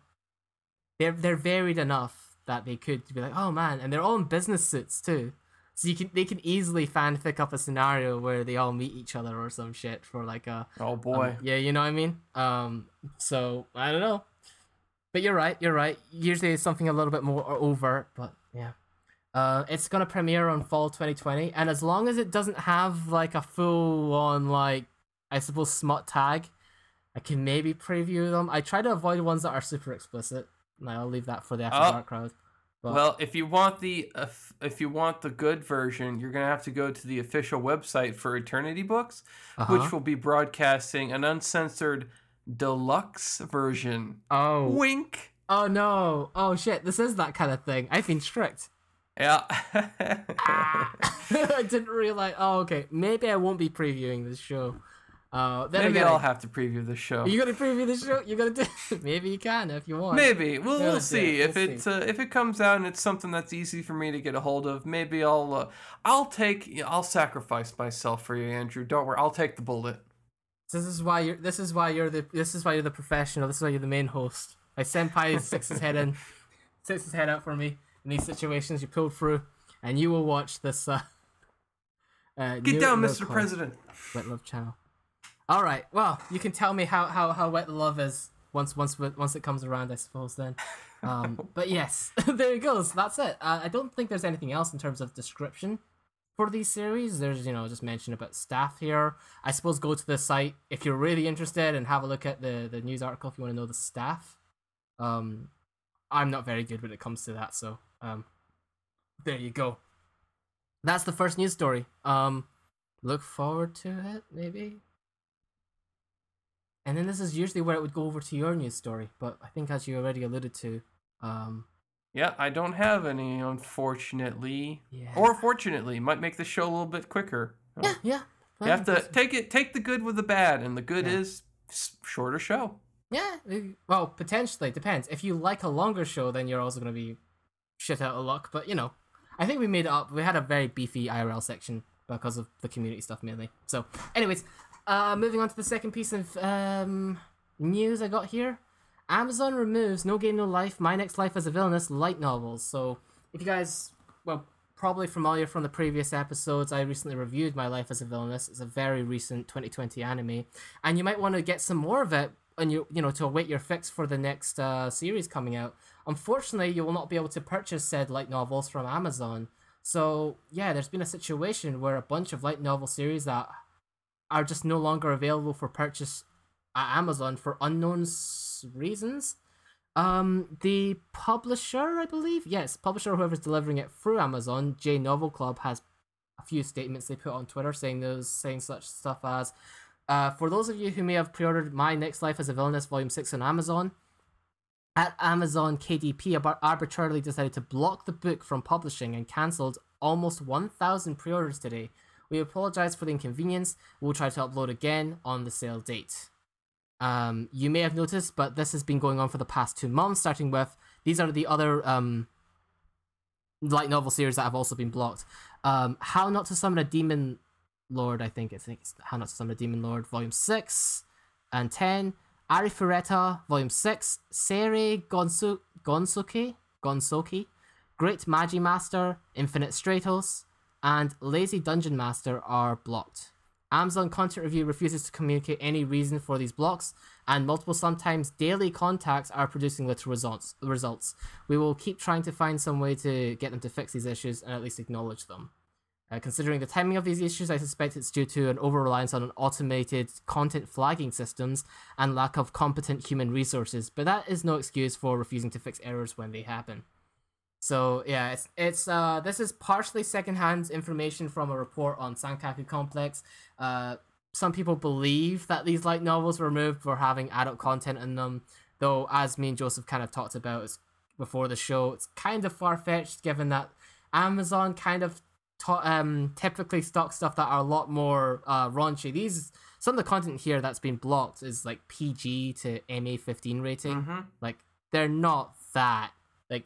They're they're varied enough that they could be like, oh man, and they're all in business suits too. So you can they can easily fanfic up a scenario where they all meet each other or some shit for like a Oh um, boy. yeah, you know what I mean. Um, so I don't know, but you're right. You're right. Usually it's something a little bit more overt, but yeah. Uh, it's gonna premiere on fall 2020, and as long as it doesn't have like a full on like I suppose smut tag, I can maybe preview them. I try to avoid ones that are super explicit. And I'll leave that for the after Oh. dark crowd. But- Well, if you want the if, if you want the good version, you're gonna have to go to the official website for Eternity Books, Uh-huh. which will be broadcasting an uncensored deluxe version. oh Wink. oh no oh shit this is that kind of thing. I've been tricked. Yeah. <laughs> <laughs> I didn't realize. Oh okay maybe I won't be previewing this show. Uh, then Maybe again, I'll have to preview the show. You gonna preview the show? You gonna do? <laughs> Maybe you can if you want. Maybe we'll we'll see it, if we'll it's uh, if it comes out and it's something that's easy for me to get a hold of. Maybe I'll uh, I'll take I'll sacrifice myself for you, Andrew. Don't worry, I'll take the bullet. This is why you're. This is why you're the. This is why you're the professional. This is why you're the main host. My senpai <laughs> sticks his head in, sticks his head out for me in these situations. You pulled through, and you will watch this. Uh, <laughs> uh, Get down, Mr. President. Wet Love channel. All right. Well, you can tell me how how how Wet the Love is once once once it comes around, I suppose. Then. Um, <laughs> but yes, <laughs> there it goes. That's it. Uh, I don't think there's anything else in terms of description for these series. There's you know just mention about staff here. I suppose go to the site if you're really interested and have a look at the the news article if you want to know the staff. Um, I'm not very good when it comes to that, so um, there you go. That's the first news story. Um, look forward to it, maybe. And then this is usually where it would go over to your news story, but I think as you already alluded to, um, Yeah, I don't have any, unfortunately, yeah, or fortunately. Might make the show a little bit quicker. yeah, yeah. You have to take it, take the good with the bad, and the good Yeah. is shorter show. Yeah, uh, well, potentially depends. If you like a longer show, then you're also gonna be shit out of luck. But you know, I think we made it up. We had a very beefy IRL section because of the community stuff mainly. So, anyways, uh, moving on to the second piece of um news I got here. Amazon removes No Game No Life, My Next Life as a Villainous light novels. So, if you guys, well, probably familiar from the previous episodes, I recently reviewed My Life as a Villainous. It's a very recent 2020 anime, and you might want to get some more of it and you you know to await your fix for the next uh, series coming out. Unfortunately, you will not be able to purchase said light novels from Amazon. So yeah, there's been a situation where a bunch of light novel series that are just no longer available for purchase at Amazon for unknown reasons. Um, the publisher, I believe, yes, publisher, whoever's delivering it through Amazon, J Novel Club, has a few statements they put on Twitter saying those saying such stuff as, uh, for those of you who may have pre-ordered My Next Life as a Villainous Volume Six on Amazon, at Amazon, KDP arbitrarily decided to block the book from publishing and cancelled almost 1,000 pre-orders today. We apologize for the inconvenience. We'll try to upload again on the sale date. Um, you may have noticed, but this has been going on for the past two months. Starting with these are the other um, light novel series that have also been blocked. Um, How Not to Summon a Demon Lord, I think. I think it's How Not to Summon a Demon Lord, Volume Six and Ten. Ari Fureta, Volume 6, Sere Gonsu- Gonsoke, Gonsoki, Great Magi Master, Infinite Stratos, and Lazy Dungeon Master are blocked. Amazon Content Review refuses to communicate any reason for these blocks, and multiple, sometimes daily contacts are producing little results. Results. We will keep trying to find some way to get them to fix these issues and at least acknowledge them. Uh, considering the timing of these issues, I suspect it's due to an over reliance on automated content flagging systems and lack of competent human resources, but that is no excuse for refusing to fix errors when they happen. So yeah, it's it's uh this is partially secondhand information from a report on Sankaku Complex. Uh, some people believe that these light novels were removed for having adult content in them, though as me and Joseph kind of talked about before the show, it's kind of far fetched given that Amazon kind of um typically stock stuff that are a lot more uh raunchy. These some of the content here that's been blocked is like PG to MA fifteen rating. Mm-hmm. Like they're not that like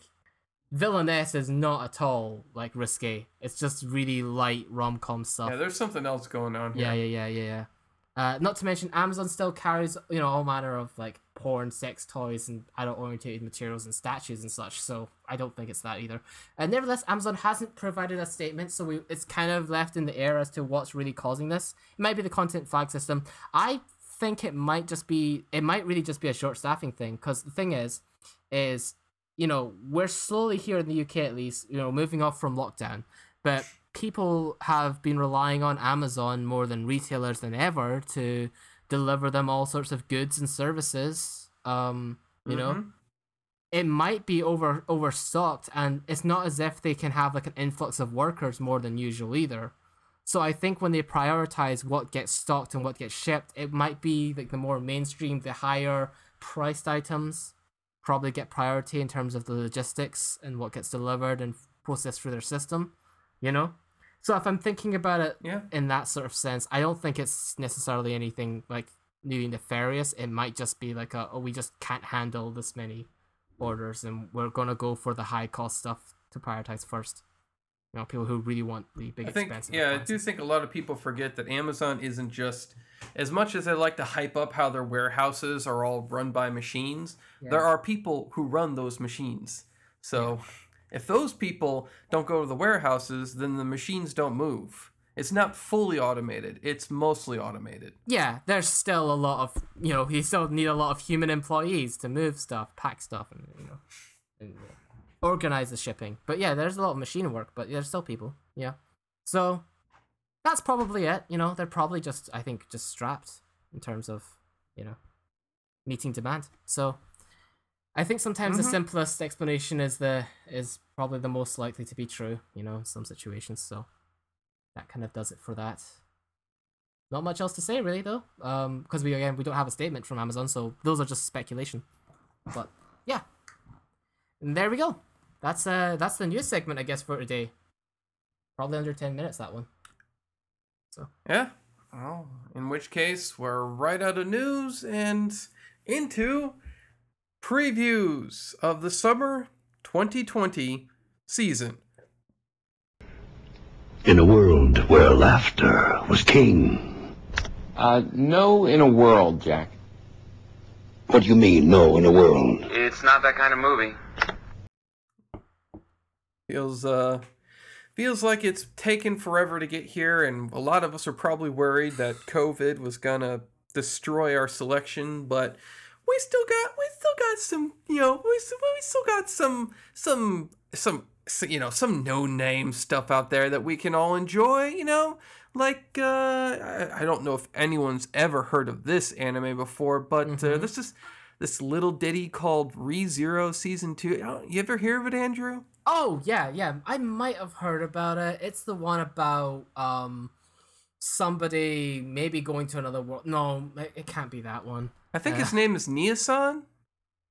Villainess is not at all like risque. It's just really light rom com stuff. Yeah, there's something else going on here. Yeah, yeah, yeah, yeah, yeah. Uh, not to mention, Amazon still carries you know all manner of like porn, sex toys, and adult oriented materials and statues and such. So I don't think it's that either. Uh, nevertheless, Amazon hasn't provided a statement, so we it's kind of left in the air as to what's really causing this. It might be the content flag system. I think it might just be it might really just be a short staffing thing because the thing is, is you know we're slowly here in the UK at least you know moving off from lockdown, but people have been relying on Amazon more than retailers than ever to deliver them all sorts of goods and services. Um, you know, Mhm. it might be over overstocked, and it's not as if they can have like an influx of workers more than usual either. So I think when they prioritize what gets stocked and what gets shipped, it might be like the more mainstream, the higher priced items probably get priority in terms of the logistics and what gets delivered and processed through their system, you know? So if I'm thinking about it Yeah. in that sort of sense, I don't think it's necessarily anything like new nefarious. It might just be like a, oh, we just can't handle this many orders and we're going to go for the high cost stuff to prioritize first. You know, people who really want the big I think, expensive yeah, I do think a lot of people forget that Amazon isn't just as much as they like to hype up how their warehouses are all run by machines. There are people who run those machines. So if those people don't go to the warehouses, then the machines don't move. It's not fully automated. It's mostly automated. Yeah, there's still a lot of you know you still need a lot of human employees to move stuff, pack stuff, and you know, and organize the shipping. But yeah, there's a lot of machine work, but there's still people. Yeah, so that's probably it. You know, they're probably just I think just strapped in terms of you know meeting demand. So I think sometimes the Mhm. simplest explanation is the is probably the most likely to be true. You know, in some situations. So that kind of does it for that. Not much else to say really though, um, because we again we don't have a statement from Amazon, so those are just speculation. But yeah, and there we go. That's uh that's the news segment I guess for today. Probably under ten minutes that one. Yeah. Well, in which case, we're right out of news and into previews of the summer 2020 season. In a world where laughter was king. Uh, no in a world, Jack. What do you mean, no, in a world? It's not that kind of movie. Feels uh feels like it's taken forever to get here and a lot of us are probably worried that COVID was going to destroy our selection, but we still got we still got some, you know, we still, we still got some some some you know, some no-name stuff out there that we can all enjoy, you know? Like uh I, I don't know if anyone's ever heard of this anime before, but uh, Mhm. this is this little ditty called ReZero Season 2. Uh, You ever hear of it, Andrew? Oh yeah, yeah. I might have heard about it. It's the one about um somebody maybe going to another world. No, it, it can't be that one. I think Uh, his name is Niasan.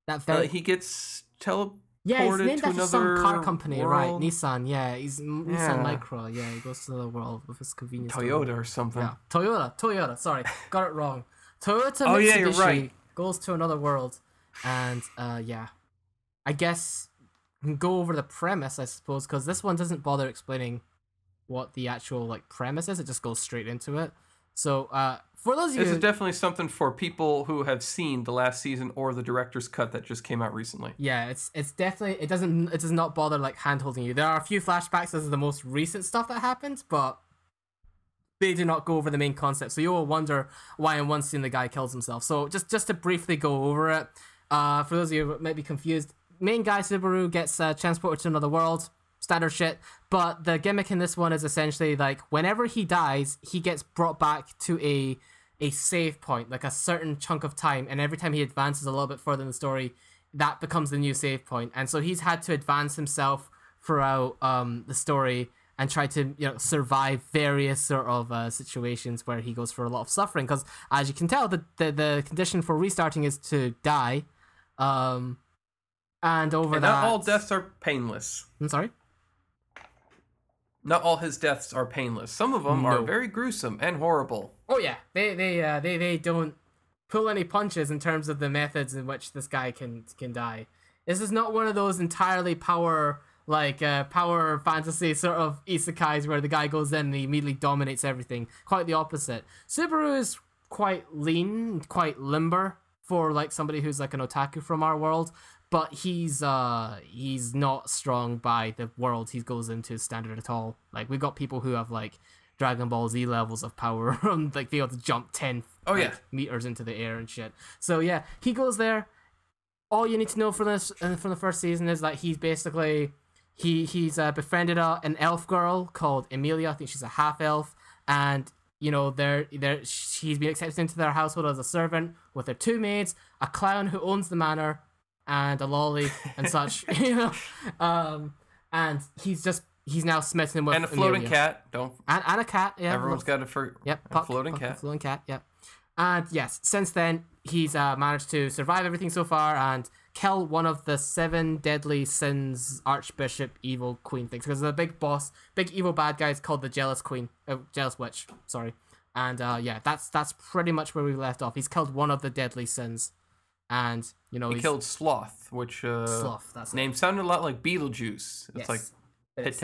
That Uh, he gets teleported yeah, he's named to after some car company, right? Nissan. Yeah, he's Yeah. Nissan Micro. Yeah, he goes to the world with his convenience. store. Toyota or something. Yeah, Toyota. Toyota. Sorry, <laughs> got it wrong. Toyota Oh, Mitsubishi yeah, you're right. goes to another world, and uh, yeah, I guess go over the premise, I suppose, because this one doesn't bother explaining what the actual like premise is. It just goes straight into it. So, uh, for those of This you, is definitely something for people who have seen the last season or the director's cut that just came out recently. yeah, it's it's definitely it doesn't it does not bother like hand holding you. There are a few flashbacks. This is the most recent stuff that happened, but they do not go over the main concept. So you will wonder why in one scene the guy kills himself. So just just to briefly go over it, uh, for those of you who might be confused, main guy Subaru gets uh, transported to another world. Standard shit, but the gimmick in this one is essentially like whenever he dies, he gets brought back to a a save point, like a certain chunk of time, and every time he advances a little bit further in the story, that becomes the new save point. And so he's had to advance himself throughout um, the story and try to you know survive various sort of uh, situations where he goes for a lot of suffering. Because as you can tell, the, the the condition for restarting is to die. Um, and over And that, not all deaths are painless. I'm sorry. Not all his deaths are painless. Some of them are very gruesome and horrible. Oh yeah, they they uh, they they don't pull any punches in terms of the methods in which this guy can can die. This is not one of those entirely power like uh, power fantasy sort of isekais where the guy goes in and he immediately dominates everything. Quite the opposite. Subaru is quite lean, quite limber for like somebody who's like an otaku from our world, but he's uh he's not strong by the world he goes into standard at all. Like we've got people who have like Dragon Ball Z levels of power, <laughs> like being able to jump ten Oh, like, yeah. meters into the air and shit. So yeah, he goes there. All you need to know for this uh, from the first season is that he's basically he he's uh, befriended a, an elf girl called Emilia. I think she's a half elf, and you know they're they're she's been accepted into their household as a servant with their two maids, a clown who owns the manor, and a lolly and such, <laughs> you know. Um, and he's just he's now smitten with and a floating Amelia. cat. Don't. and, and a cat. Yeah, everyone's got a for Yep, Puck, floating Puck, cat. Floating cat, yep. And yes, since then he's uh, managed to survive everything so far and kill one of the seven deadly sins Archbishop Evil Queen things because the big boss, big evil bad guy is called the Jealous Queen, uh, Jealous Witch. Sorry, and uh, yeah, that's that's pretty much where we left off. He's killed one of the deadly sins, and you know He killed Sloth, which uh, Sloth. That's it. name sounded a lot like Beetlejuice. It's Yes. like it's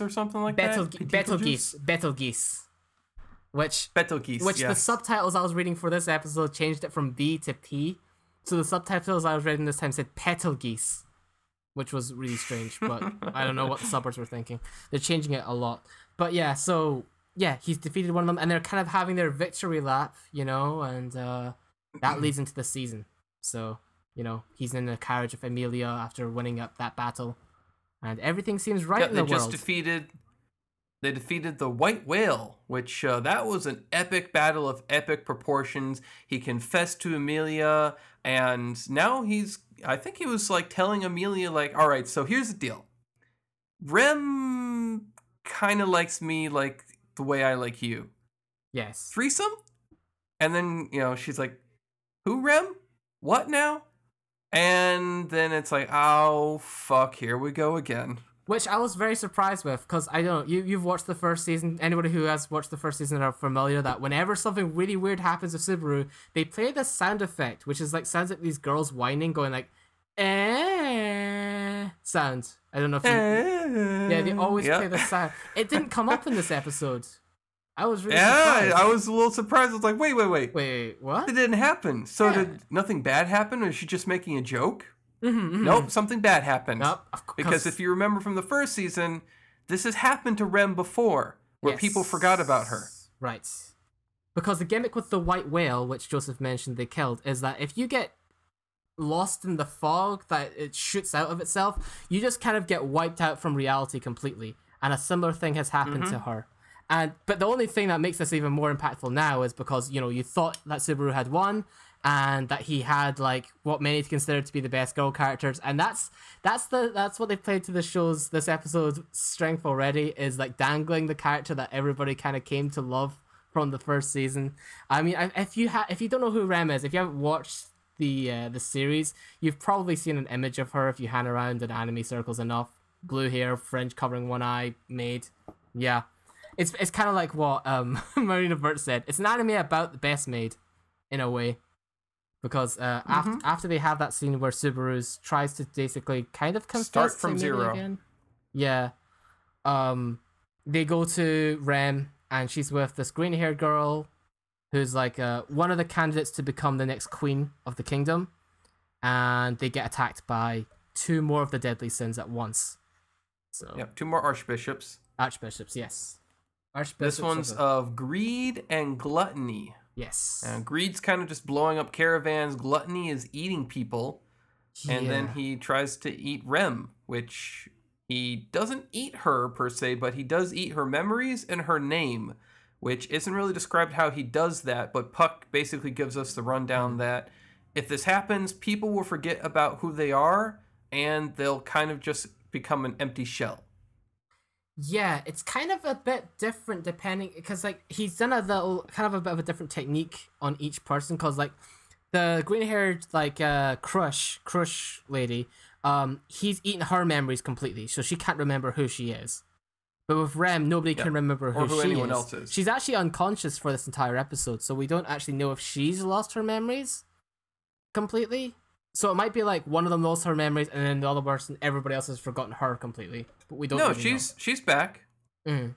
or something like Betel that. Betelgeuse, Betelgeuse, which Betelgeuse. Which the subtitles I was reading for this episode changed it from B to P. So the subtitles I was reading this time said petal geese, which was really strange. But <laughs> I don't know what the subbers were thinking. They're changing it a lot. But yeah, so yeah, he's defeated one of them, and they're kind of having their victory lap, you know, and uh, that <clears throat> leads into the season. So you know, he's in the carriage of Amelia after winning up that battle, and everything seems right Yeah, in they the just defeated. They defeated the White Whale, which uh, that was an epic battle of epic proportions. He confessed to Amelia, and now he's. I think he was like telling Amelia, like, "All right, so here's the deal. Rem kind of likes me like the way I like you. yes. Threesome." And then you know she's like, "Who, Rem? What now?" And then it's like, "Oh fuck, here we go again." Which I was very surprised with because I don't know you you've watched the first season. Anybody who has watched the first season are familiar that whenever something really weird happens with Subaru, they play this sound effect, which is like sounds like these girls whining, going like eh sound. I don't know if you, yeah they always play this sound. It didn't come up in this episode. I was really Yeah, surprised. I was a little surprised. I was like, wait, wait, wait. Wait, what? It didn't happen. So Yeah. did nothing bad happen? Or is she just making a joke? Mhm, Nope, something bad happened. Nope, of course. Because if you remember from the first season, this has happened to Rem before, where people forgot about her. Right. Because the gimmick with the white whale, which Joseph mentioned they killed, is that if you get lost in the fog that it shoots out of itself, you just kind of get wiped out from reality completely. And a similar thing has happened to her. And but the only thing that makes this even more impactful now is because, you know, you thought that Subaru had won and that he had like what many consider to be the best girl characters. And that's that's the that's what they played to the show's this episode's strength already is like dangling the character that everybody kind of came to love from the first season. I mean if you ha- if you don't know who rem is if you haven't watched the uh, the series you've probably seen an image of her if you hang around in anime circles enough. Blue hair fringe covering one eye maid. Yeah it's it's kind of like what um <laughs> marina burt said it's an anime about the best maid in a way because uh, Mm-hmm. after after they have that scene where Subaru's tries to basically kind of confess Start from zero. again. Yeah, um, they go to Rem and she's with this green haired girl, who's like uh, one of the candidates to become the next queen of the kingdom, and they get attacked by two more of the deadly sins at once. So Yep, two more archbishops. archbishops, yes, This one's of greed and gluttony. yes, And greed's kind of just blowing up caravans. Gluttony is eating people. And then he tries to eat Rem, which he doesn't eat her per se, but he does eat her memories and her name, which isn't really described how he does that. But Puck basically gives us the rundown that if this happens, people will forget about who they are and they'll kind of just become an empty shell. Yeah, it's kind of a bit different depending because like he's done a little kind of a bit of a different technique on each person because like the green haired like uh crush crush lady um he's eaten her memories completely so she can't remember who she is but with Rem nobody Yeah. can remember who, who she anyone is. else is. she's actually unconscious for this entire episode so we don't actually know if she's lost her memories completely so it might be like one of them lost her memories and then the other person everybody else has forgotten her completely but we don't know. no, really know. she's she's back. Mhm.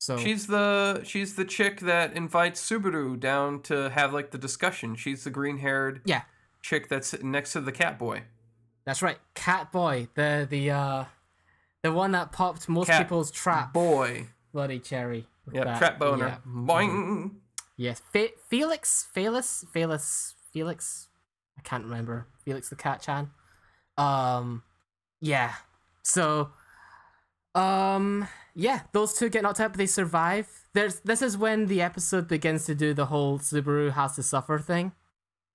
So She's the she's the chick that invites Subaru down to have like the discussion. She's the green haired yeah, chick that's sitting next to the cat boy. that's right. Cat Boy, the the uh the one that popped most Cat people's trap. Boy. Bloody cherry. that. trap boner. Yeah. Boing. Yes. Fe- Felix, Felix, Felix, Felix. I can't remember. Felix the Cat Chan. Um, yeah. So, um, yeah, those two get knocked out, but they survive. There's this is when the episode begins to do the whole Subaru has to suffer thing,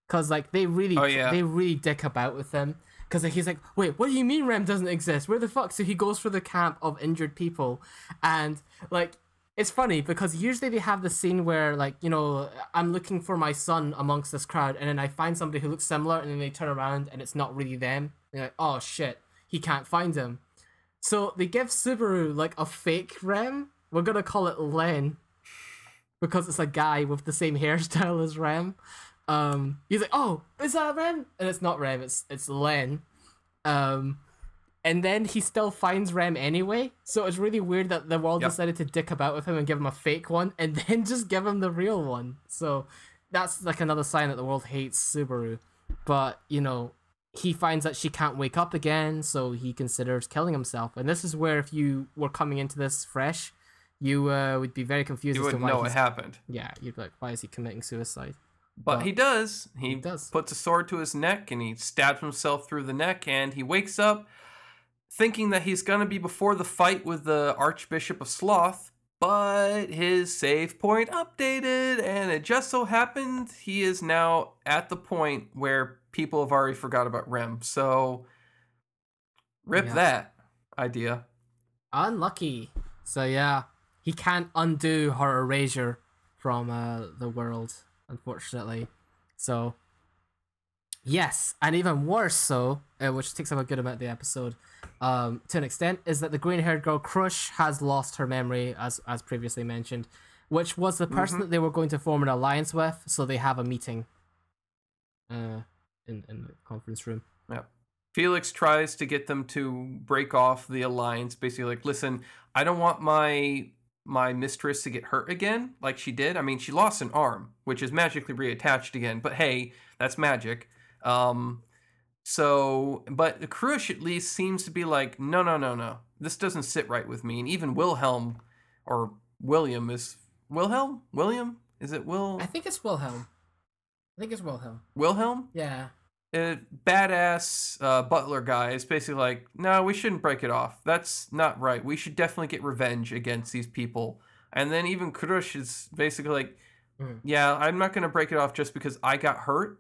because like they really Oh, yeah. they really dick about with him because like, he's like wait what do you mean rem doesn't exist where the fuck so he goes for the camp of injured people and like it's funny because usually they have the scene where like you know i'm looking for my son amongst this crowd and then i find somebody who looks similar and then they turn around and it's not really them you're like oh shit he can't find him so they give subaru like a fake rem we're gonna call it len because it's a guy with the same <laughs> hairstyle as Rem. Um, he's like, "Oh, is that Rem?" And it's not Rem. It's it's Len. Um, and then he still finds Rem anyway. So it's really weird that the world Yep. decided to dick about with him and give him a fake one, and <laughs> then just give him the real one. So that's like another sign that the world hates Subaru. But you know, he finds that she can't wake up again, so he considers killing himself. And this is where, if you were coming into this fresh, you uh, would be very confused You as to wouldn't why know what happened. yeah, you'd be like, why is he committing suicide? But But he does. He, he does. puts a sword to his neck and he stabs himself through the neck and he wakes up thinking that he's going to be before the fight with the Archbishop of Sloth, but his save point updated and it just so happened he is now at the point where people have already forgot about Rem. So rip Yeah. that idea. Unlucky. So yeah, he can't undo her erasure from uh, the world, unfortunately. So yes, and even worse so, uh, which takes up a good amount of the episode, um, to an extent, is that the green-haired girl Crusch has lost her memory, as as previously mentioned, which was the person that they were going to form an alliance with. So they have a meeting. Uh, in in the conference room. Yeah. Felix tries to get them to break off the alliance, basically like, listen, I don't want my my mistress to get hurt again, like she did. I mean, she lost an arm, which is magically reattached again, but hey, that's magic. Um so but Crusch at least seems to be like, no no no no. This doesn't sit right with me. And even Wilhelm or William is Wilhelm? William? Is it Will I think it's Wilhelm. I think it's Wilhelm. Wilhelm? Yeah. a badass uh, butler guy is basically like, no, we shouldn't break it off. That's not right. We should definitely get revenge against these people. And then even Crusch is basically like, Mhm. yeah, I'm not going to break it off just because I got hurt,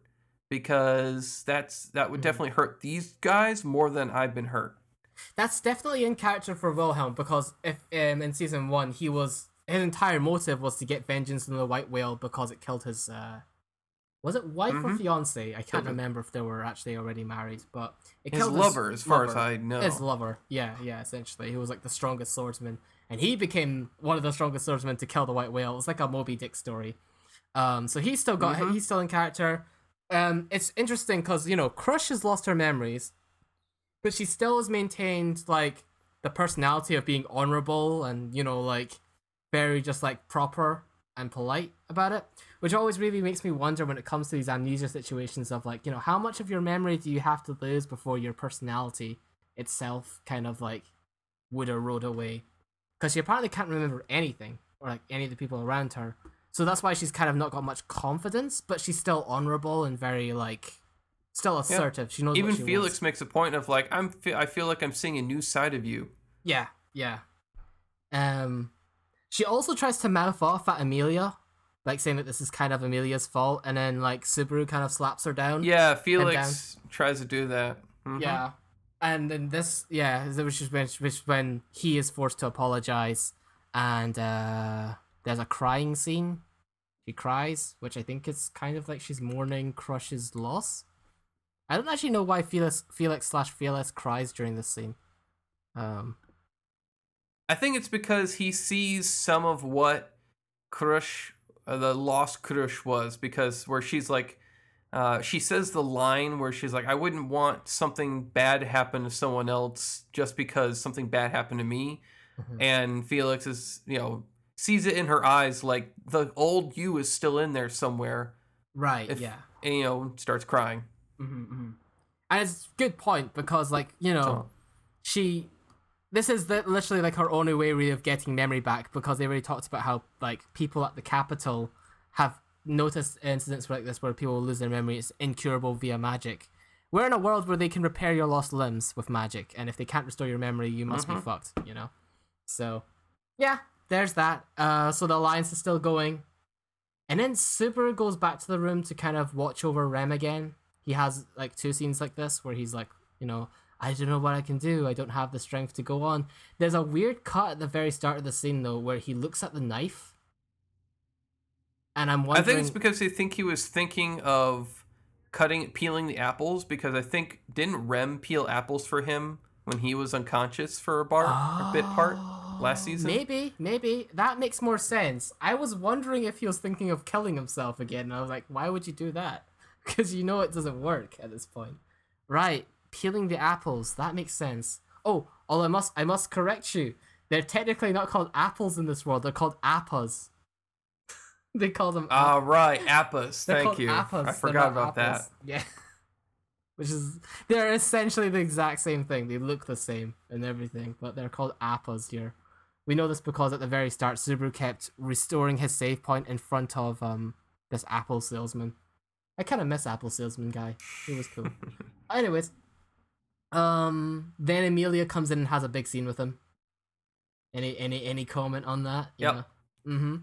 because that's that would Mhm. definitely hurt these guys more than I've been hurt. That's definitely in character for Wilhelm because if um, in season one he was his entire motive was to get vengeance on the white whale because it killed his uh was it wife or Mhm. fiance? I can't remember if they were actually already married, but it His lover, as far as. I know. His lover, yeah, yeah, essentially, he was like the strongest swordsman, and he became one of the strongest swordsmen to kill the white whale. It was like a Moby Dick story. Um, so he's still got Mhm. he's still in character. Um, it's interesting because you know Crusch has lost her memories, but she still has maintained like the personality of being honorable and you know like very just like proper and polite about it which always really makes me wonder when it comes to these amnesia situations of like you know how much of your memory do you have to lose before your personality itself kind of like would erode away? Because she apparently can't remember anything or like any of the people around her so that's why she's kind of not got much confidence but she's still honorable and very like still assertive she knows Even she Felix wants. makes a point of like, I'm fe- I feel like I'm seeing a new side of you. Yeah, yeah. Um, she also tries to mouth off at Amelia, like saying that this is kind of Amelia's fault, and then like Subaru kind of slaps her down. Yeah, Felix tries to do that. Mhm. yeah. And then this, yeah, which is when, which is when he is forced to apologize, and uh, there's a crying scene. She cries, which I think is kind of like she's mourning Crusch's loss. I don't actually know why Felix Felix slash Felix cries during this scene. Um, I think it's because he sees some of what Crusch, uh, the lost Crusch was, because where she's like, uh, she says the line where she's like, I wouldn't want something bad to happen to someone else just because something bad happened to me. Mhm. And Felix is, you know, sees it in her eyes like the old you is still in there somewhere, right, If- yeah. and, you know, starts crying. Mm-hmm, And it's a good point because, like, you know, she. This is the, literally like her only way really of getting memory back because they already talked about how like people at the capital have noticed incidents like this where people lose their memory. It's incurable via magic. We're in a world where they can repair your lost limbs with magic, and if they can't restore your memory, you must be Mhm. fucked. You know. So, yeah, there's that. Uh, so the alliance is still going, And then Subaru goes back to the room to kind of watch over Rem again. He has like two scenes like this where he's like, you know, I don't know what I can do. I don't have the strength to go on. There's a weird cut at the very start of the scene though where he looks at the knife. And I'm wondering. I think it's because they think he was thinking of cutting, peeling the apples. Because I think didn't Rem peel apples for him when he was unconscious for a bar, a bit part last season? Maybe, maybe that makes more sense. I was wondering if he was thinking of killing himself again. And I was like, why would you do that? <laughs> Because you know it doesn't work at this point. Right, peeling the apples. That makes sense. Oh, although I must, I must correct you. They're technically not called apples in this world. They're called appas. <laughs> they call them. Ah, right, appas. Thank you. appas. I forgot about that. Yeah. <laughs> Which is they're essentially the exact same thing. They look the same and everything, but they're called appas here. We know this because at the very start, Subaru kept restoring his save point in front of um this Apple salesman. I kind of miss Apple salesman guy. He was cool. <laughs> Anyways, um, then Amelia comes in and has a big scene with him. Any any any comment on that? Yeah. Mm-hmm.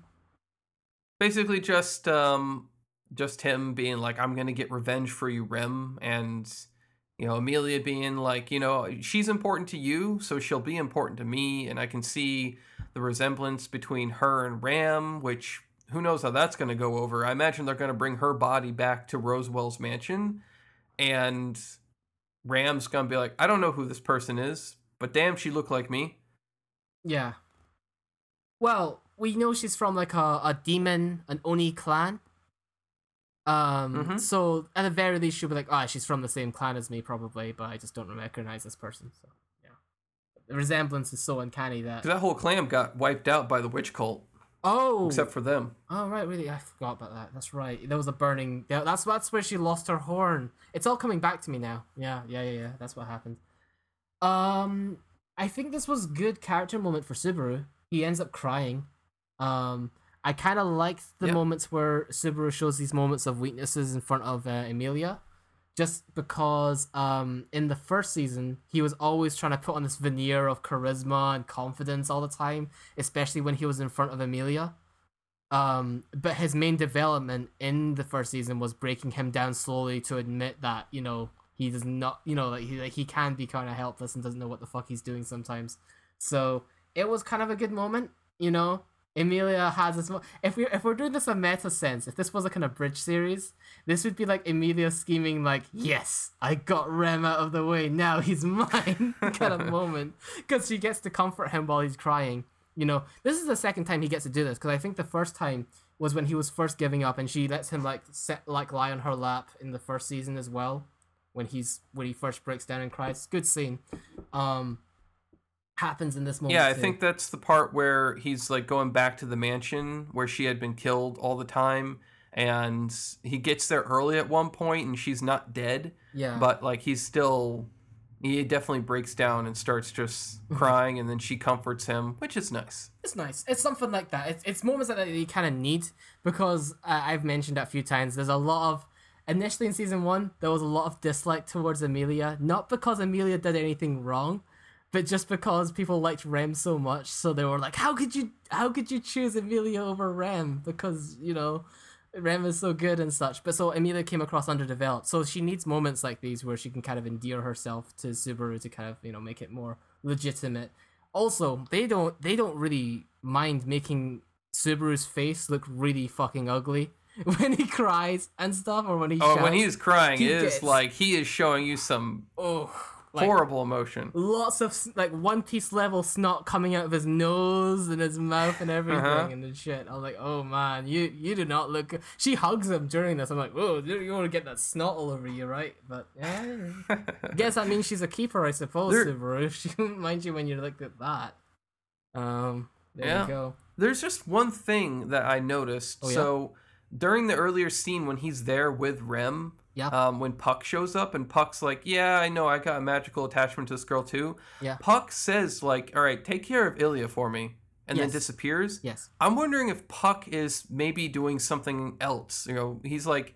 Basically, just um, just him being like, "I'm gonna get revenge for you, Rem," and you know, Amelia being like, you know, she's important to you, so she'll be important to me, and I can see the resemblance between her and Ram, which who knows how that's gonna go over. I imagine they're gonna bring her body back to Roswaal's mansion, and Ram's gonna be like, I don't know who this person is, but damn, she looked like me. Yeah. Well, we know she's from like a, a demon, an Oni clan. Um, Mhm. so at the very least, she'll be like, "Ah, she's from the same clan as me, probably, but I just don't recognize this person." So yeah, the resemblance is so uncanny that. that whole clan got wiped out by the witch cult, Oh, except for them. oh right, really, I forgot about that. That's right. There was a burning. Yeah, that's that's where she lost her horn. It's all coming back to me now. Yeah, yeah, yeah, yeah. That's what happened. Um, I think this was good character moment for Subaru. He ends up crying. Um, I kind of liked the Yep. moments where Subaru shows these moments of weaknesses in front of uh, Emilia, just because um in the first season he was always trying to put on this veneer of charisma and confidence all the time, especially when he was in front of Emilia. Um, but his main development in the first season was breaking him down slowly to admit that you know he does not, you know, like he like he can be kind of helpless and doesn't know what the fuck he's doing sometimes. So it was kind of a good moment, you know. Emilia has this. Mo- if we if we're doing this a meta sense, if this was a kind of bridge series, this would be like Emilia scheming like, "Yes, I got Rem out of the way. Now he's <laughs> mine." kind of moment because she gets to comfort him while he's crying. You know, this is the second time he gets to do this because I think the first time was when he was first giving up and she lets him like set like lie on her lap in the first season as well when he's when he first breaks down and cries. Good scene. Um, happens in this moment. Yeah, I too. think that's the part where he's like going back to the mansion where she had been killed all the time and he gets there early at one point and she's not dead, Yeah. but like he's still he definitely breaks down and starts just <laughs> crying and then she comforts him, which is nice. It's nice. It's something like that. It's, it's moments like that that you kind of need because uh, I've mentioned it a few times. There's a lot of initially in season one there was a lot of dislike towards Amelia, not because Amelia did anything wrong, but just because people liked Rem so much. So they were like, "How could you? How could you choose Amelia over Rem? Because you know." Rem is so good and such, but so Amelia came across underdeveloped. So she needs moments like these where she can kind of endear herself to Subaru to kind of you know make it more legitimate also they don't they don't really mind making Subaru's face look really fucking ugly <laughs> when he cries and stuff or when he Oh, shouts. when he's crying, he it is gets- like he is showing you some oh like, horrible emotion. lots of like one piece level snot coming out of his nose and his mouth and everything Uh-huh. and the shit. I was like, oh man, you you do not look. good." She hugs him during this. I'm like, oh, you, you want to get that snot all over you, right? But yeah, <laughs> guess that means she's a keeper, I suppose. There- Subaru. She won't <laughs> mind you when you look at that. Um, there Yeah. you go. There's just one thing that I noticed. Oh, yeah? So during the earlier scene when he's there with Rem, Yeah. um, when Puck shows up and Puck's like, "Yeah, I know, I got a magical attachment to this girl too." Yeah. Puck says like, "All right, take care of Ilya for me," and then disappears. Yes. I'm wondering if Puck is maybe doing something else. You know, he's like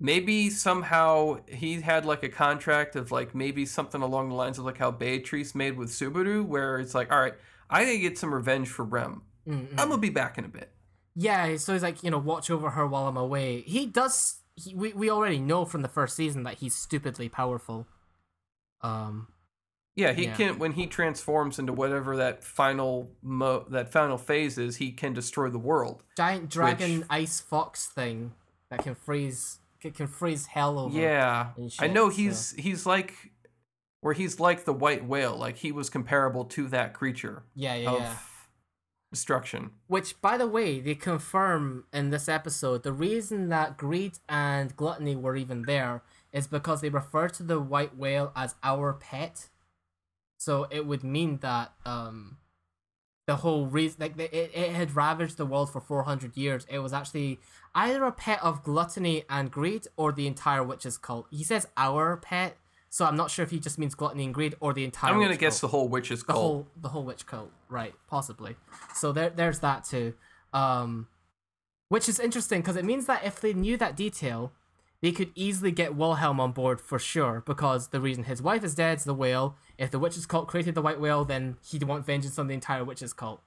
maybe somehow he had like a contract of like maybe something along the lines of like how Beatrice made with Subaru, where it's like, all right, I gotta get some revenge for Rem. Mm-mm. I'm gonna be back in a bit. Yeah, so he's like, you know, watch over her while I'm away. He does. He, we we already know from the first season that he's stupidly powerful. Um, Yeah, he Yeah. can when he transforms into whatever that final mo that final phase is, he can destroy the world. giant dragon Which- ice fox thing that can freeze can, can freeze hell over. Yeah. and I shit, know so- he's he's like where he's like the white whale, like he was comparable to that creature yeah, yeah, of yeah. Destruction. Which, by the way, they confirm in this episode the reason that greed and gluttony were even there is because they refer to the white whale as our pet. So it would mean that um, the whole reason, like it, it had ravaged the world for four hundred years. It was actually either a pet of gluttony and greed or the entire witches cult. He says our pet, so I'm not sure if he just means gluttony and greed or the entire. I'm gonna guess cult the whole witch's the cult. whole the whole witch cult, right? Possibly. So there, there's that too. Um, which is interesting because it means that if they knew that detail, they could easily get Wilhelm on board for sure. Because the reason his wife is dead is the whale. If the witch's cult created the white whale, then he'd want vengeance on the entire witch's cult.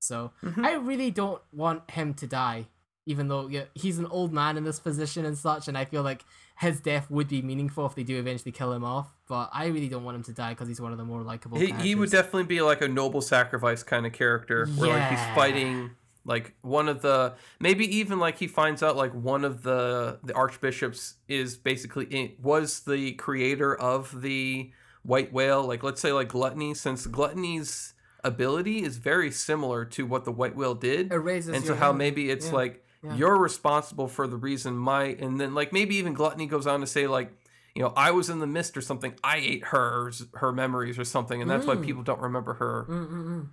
So Mhm. I really don't want him to die, even though yeah, he's an old man in this position and such, and I feel like his death would be meaningful if they do eventually kill him off. But I really don't want him to die because he's one of the more likable. He, he would definitely be like a noble sacrifice kind of character where like he's fighting like one of the maybe even like he finds out like one of the the archbishops is basically in, was the creator of the white whale like let's say like gluttony since gluttony's ability is very similar to what the white whale did and so how maybe it's Yeah, like yeah. you're responsible for the reason my and then like maybe even gluttony goes on to say like you know i was in the mist or something i ate hers her memories or something and that's why Mm. people don't remember her Mm-mm-mm.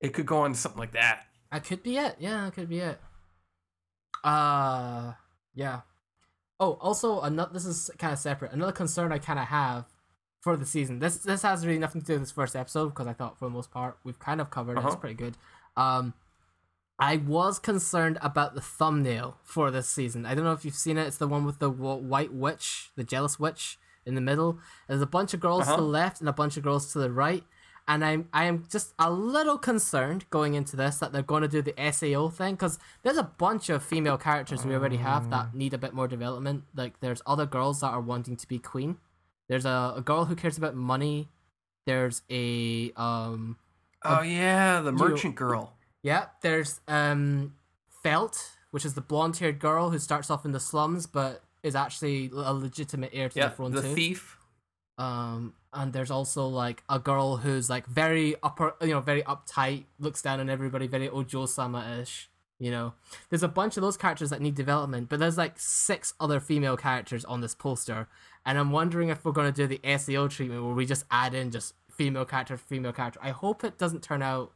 it could go on to something like that That could be it. Yeah, that could be it. Uh, yeah. Oh, also another. This is kind of separate. Another concern I kind of have for the season. This this has really nothing to do with this first episode because I thought for the most part we've kind of covered it. It's Uh-huh. pretty good. Um, I was concerned about the thumbnail for this season. I don't know if you've seen it. It's the one with the white witch, the jealous witch, in the middle. There's a bunch of girls to Uh-huh. the left and a bunch of girls to the right. And I'm I am just a little concerned going into this that they're going to do the SAO thing because there's a bunch of female characters we already have that need a bit more development. Like there's other girls that are wanting to be queen. There's a, a girl who cares about money. There's a um oh yeah the you- merchant girl yeah, there's um Felt, which is the blonde-haired girl who starts off in the slums but is actually a legitimate heir to yeah the throne the too. thief Um, and there's also like a girl who's like very upper, you know, very uptight, looks down on everybody, very Ojo Sama ish. You know, there's a bunch of those characters that need development, but there's like six other female characters on this poster, and I'm wondering if we're gonna do the SAO treatment where we just add in just female character, female character. I hope it doesn't turn out.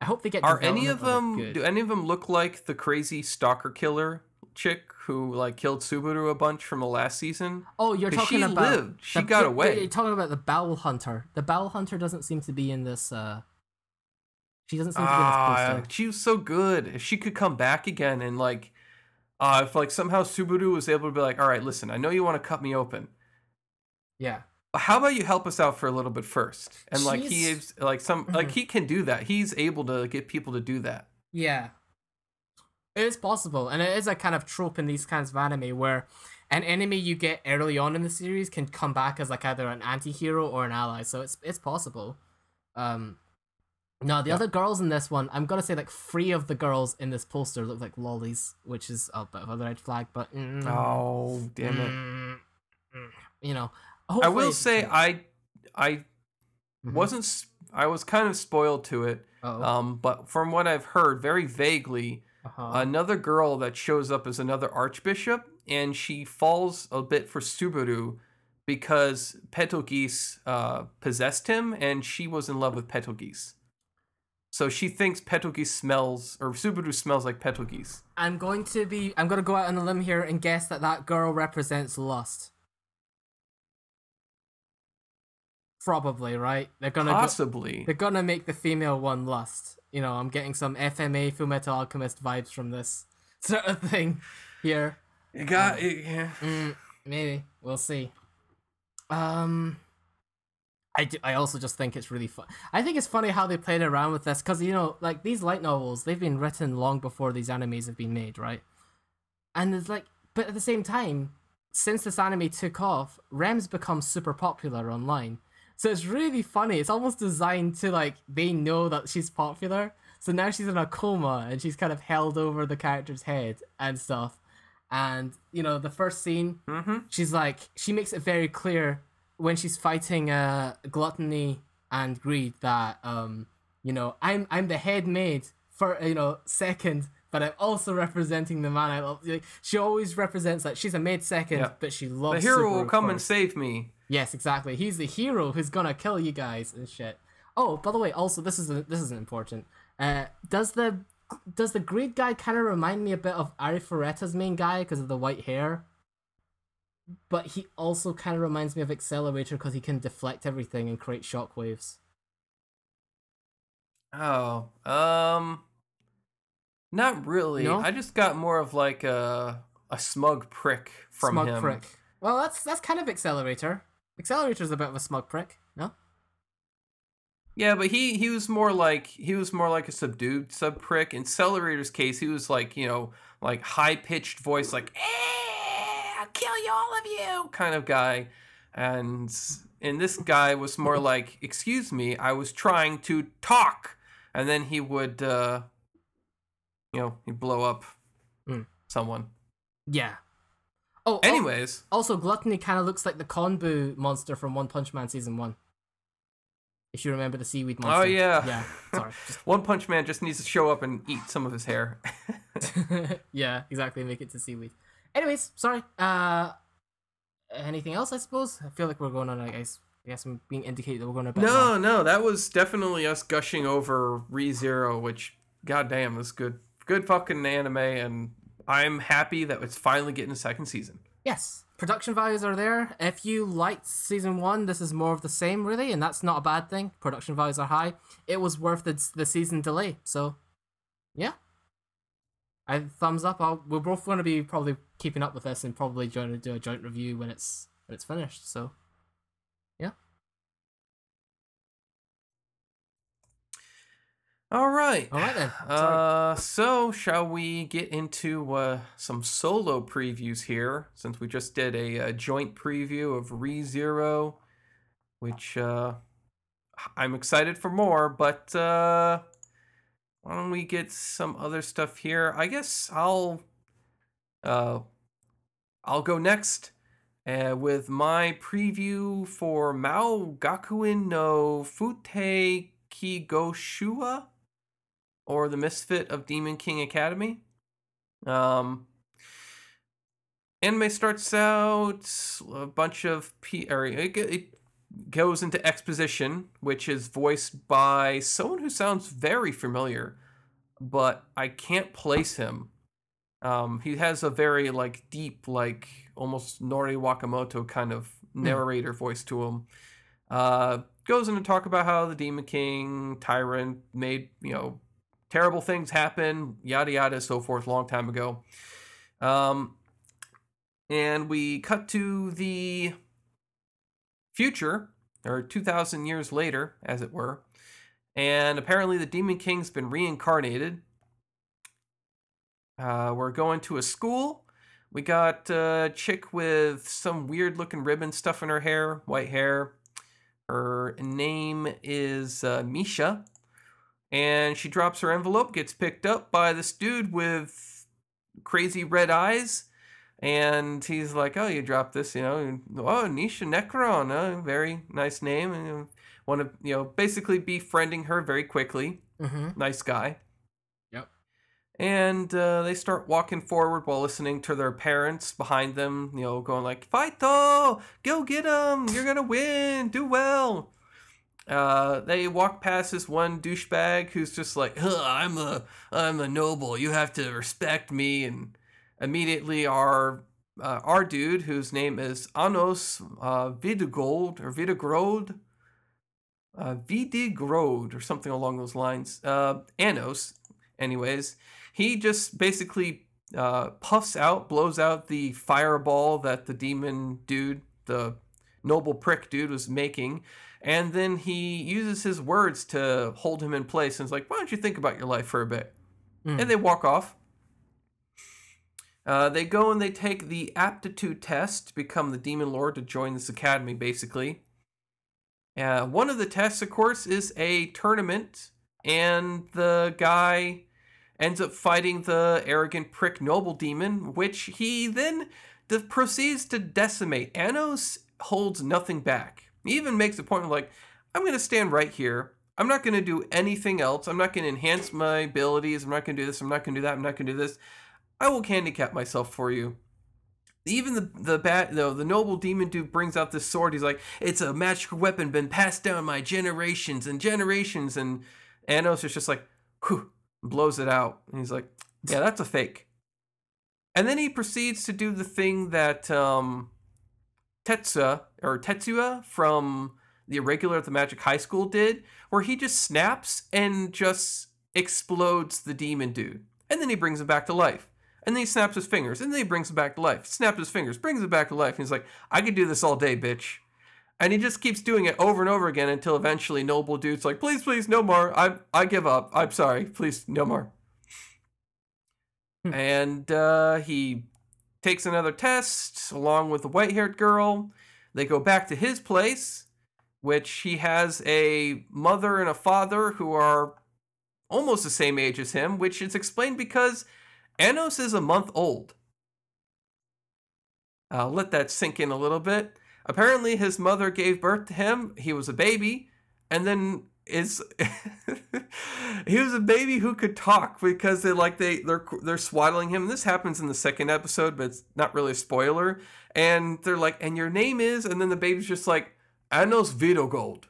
I hope they get. are any of them they're do any of them look like the crazy stalker killer chick who like killed subaru a bunch from the last season Oh, you're talking she about lived. She the- got away. You're talking about the Bowel Hunter. The Bowel Hunter doesn't seem to be in this. uh She doesn't seem to be in this Ah, poster. she was so good. If she could come back again and like, uh, if like somehow Subaru was able to be like, all right, listen, I know you want to cut me open, Yeah. How about you help us out for a little bit first? And like he is like some like Mhm. he can do that. He's able to get people to do that. Yeah. It is possible, and it is a kind of trope in these kinds of anime where an enemy you get early on in the series can come back as like either an anti-hero or an ally. So it's it's possible. Um no, the Yeah. other girls in this one, I'm gonna say like three of the girls in this poster look like lolis, which is a bit of a red flag, but mm, Oh damn it! mm, mm, you know. I will say okay. I I Mhm. wasn't I was kind of spoiled to it. Uh-oh. Um, but from what I've heard, very vaguely, Uh-huh. another girl that shows up as another archbishop, and she falls a bit for Subaru because Petelgeuse uh, possessed him, and she was in love with Petelgeuse. So she thinks Petelgeuse smells, or Subaru smells like Petelgeuse. I'm going to be. I'm going to go out on a limb here and guess that that girl represents lust. Probably right. They're gonna go, Possibly. they're gonna make the female one lust. You know, I'm getting some FMA Full Metal Alchemist vibes from this <laughs> sort of thing here. You got it. Yeah. Mm, maybe we'll see. Um, I, do, I also just think it's really fun. I think it's funny how they played around with this because you know, like these light novels, they've been written long before these animes have been made, right? And it's like, but at the same time, since this anime took off, Rem's become super popular online. So it's really funny. It's almost designed to like they know that she's popular. So now she's in a coma and she's kind of held over the character's head and stuff. And you know, the first scene, Mm-hmm. she's like she makes it very clear when she's fighting uh gluttony and greed that um you know i'm i'm the head maid for you know second but i'm also representing the man i love like, she always represents that she's a maid second Yeah. but she loves The hero will come and save me. Yes exactly he's the hero who's gonna kill you guys and shit oh by the way also this is this isn't important uh does the does the greed guy kind of remind me a bit of Arifureta's main guy because of the white hair? But he also kind of reminds me of Accelerator because he can deflect everything and create shockwaves. Oh, um, not really. No? I just got more of like a a smug prick from smug him. prick. Well, that's that's kind of Accelerator. Accelerator's a bit of a smug prick, no? Yeah, but he he was more like he was more like a subdued sub prick. In Accelerator's case, he was like you know like high pitched voice, like "Eh, I'll kill you all of you" kind of guy, and and this guy was more <laughs> like, "Excuse me, I was trying to talk," and then he would, uh, you know, he'd blow up Mm. someone. Yeah. Oh, oh, Anyways, also Gluttony kind of looks like the Konbu monster from One Punch Man season one. If you remember the seaweed monster. oh yeah, Yeah. Sorry. <laughs> Just One Punch Man just needs to show up and eat some of his hair. <laughs> <laughs> yeah, exactly. Make it to seaweed. Anyways, sorry. Uh, anything else? I suppose. I feel like we're going on. I guess. I guess I'm being indicated that we're going to. No, long. no, that was definitely us gushing over Re Zero, which goddamn was good, good fucking anime, and I'm happy that it's finally getting a second season. Yes, production values are there. If you liked season one, this is more of the same, really, and that's not a bad thing. Production values are high. It was worth the the season delay. So, yeah. I thumbs up. I'll, we're both going to be probably keeping up with this and probably going to do a joint review when it's when it's finished. So, yeah. All right, All right then. Uh, so shall we get into uh, some solo previews here? Since we just did a, uh joint preview of ReZero, which uh, I'm excited for more. But uh, why don't we get some other stuff here? I guess I'll uh, I'll go next uh, with my preview for Mao Gakuin no Fute Kigoshua or the Misfit of Demon King Academy. Um, anime starts out a bunch of P, or it, it goes into exposition, which is voiced by someone who sounds very familiar, but I can't place him. Um, he has a very like deep, like almost Norio Wakamoto kind of narrator voice to him. Uh, goes in to talk about how the Demon King tyrant made you know terrible things happen, yada yada, so forth, long time ago. Um, and we cut to the future, or 2,000 years later, as it were. And apparently, the Demon King's been reincarnated. Uh, we're going to a school. We got a chick with some weird looking ribbon stuff in her hair, white hair. Her name is uh, Misha and she drops her envelope, gets picked up by this dude with crazy red eyes, and he's like, "Oh, you dropped this, you know? Oh, Misha Necron, uh, very nice name, and want to, you know, basically befriending her very quickly. Mm-hmm. Nice guy." Yep. And uh, they start walking forward while listening to their parents behind them, you know, going like, "Fight, "Fighto, go get him! You're gonna win! Do well!" Uh, they walk past this one douchebag who's just like, "I'm a, I'm a noble. You have to respect me." And immediately, our, uh, our dude, whose name is Anos uh, Vidigold or Vidigrod, uh, Vidigrod or something along those lines. Uh, Anos, anyways, he just basically uh, puffs out, blows out the fireball that the demon dude, the noble prick dude, was making And then he uses his words to hold him in place and is like, why don't you think about your life for a bit? Mm. And they walk off. Uh, they go and they take the aptitude test to become the demon lord to join this academy, basically. Uh, one of the tests, of course, is a tournament, and the guy ends up fighting the arrogant prick noble demon, which he then de- proceeds to decimate. Anos holds nothing back. He even makes a point of like, I'm going to stand right here. I'm not going to do anything else. I'm not going to enhance my abilities. I'm not going to do this. I'm not going to do that. I'm not going to do this. I will handicap myself for you. Even the the bat though the noble demon dude brings out this sword. He's like, it's a magical weapon, been passed down my generations and generations. And Anos is just like, whew, blows it out. And he's like, yeah, that's a fake. And then he proceeds to do the thing that um, Tetsuya or Tetsuya from the irregular at the Magic High School did, where he just snaps and just explodes the demon dude, and then he brings him back to life. And then he snaps his fingers, and then he brings him back to life. Snaps his fingers, brings him back to life. And he's like, I could do this all day, bitch. And he just keeps doing it over and over again until eventually Noble Dude's like, please, please, no more. I I give up. I'm sorry. Please, no more. Hmm. and uh, he takes another test along with the white haired girl. They go back to his place, which he has a mother and a father who are almost the same age as him, which is explained because Anos is a month old. I'll let that sink in a little bit. Apparently, his mother gave birth to him. He was a baby, and then is <laughs> he was a baby who could talk because they like they they're they're swaddling him. This happens in the second episode, but it's not really a spoiler. And they're like, "And your name is?" And then the baby's just like, "Anos Vitogold."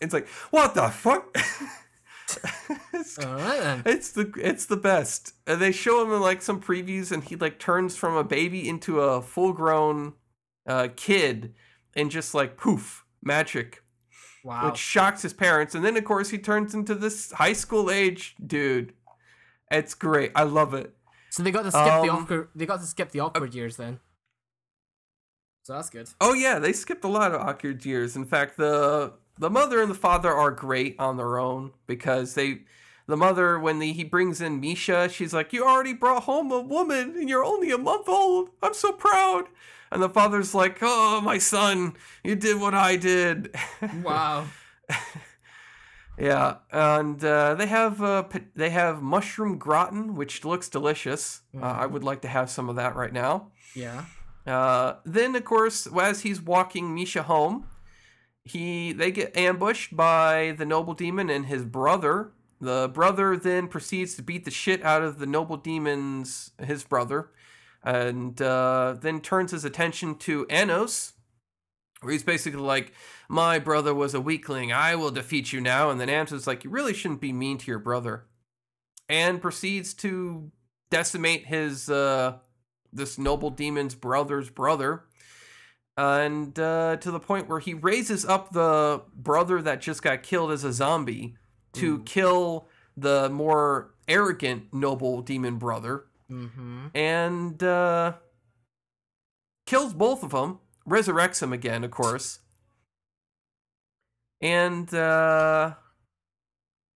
It's like, what the fuck? <laughs> it's, All right then. it's the it's the best. And they show him in like some previews, and he like turns from a baby into a full grown uh, kid, and just like poof, magic, Wow. which shocks his parents. And then of course he turns into this high school age dude. It's great. I love it. So they got to skip the Um, awkward. They got to skip the awkward years then. So that's good. Oh yeah, they skipped a lot of awkward years. In fact, the the mother and the father are great on their own because they the mother when the, he brings in Misha, she's like, "You already brought home a woman and you're only a month old. I'm so proud." And the father's like, "Oh, my son, you did what I did." <laughs> Wow. yeah, and uh, they have uh, they have mushroom gratin, which looks delicious. Uh, I would like to have some of that right now. Yeah. Uh, then, of course, as he's walking Misha home, he they get ambushed by the noble demon and his brother. The brother then proceeds to beat the shit out of the noble demon's his brother, and uh, then turns his attention to Anos, where he's basically like, "My brother was a weakling. I will defeat you now." And then Anos is like, "You really shouldn't be mean to your brother," and proceeds to decimate his uh, this noble demon's brother's brother. And uh, to the point where he raises up the brother that just got killed as a zombie to kill the more arrogant noble demon brother. Mm-hmm. and uh, kills both of them resurrects him again of course. And uh,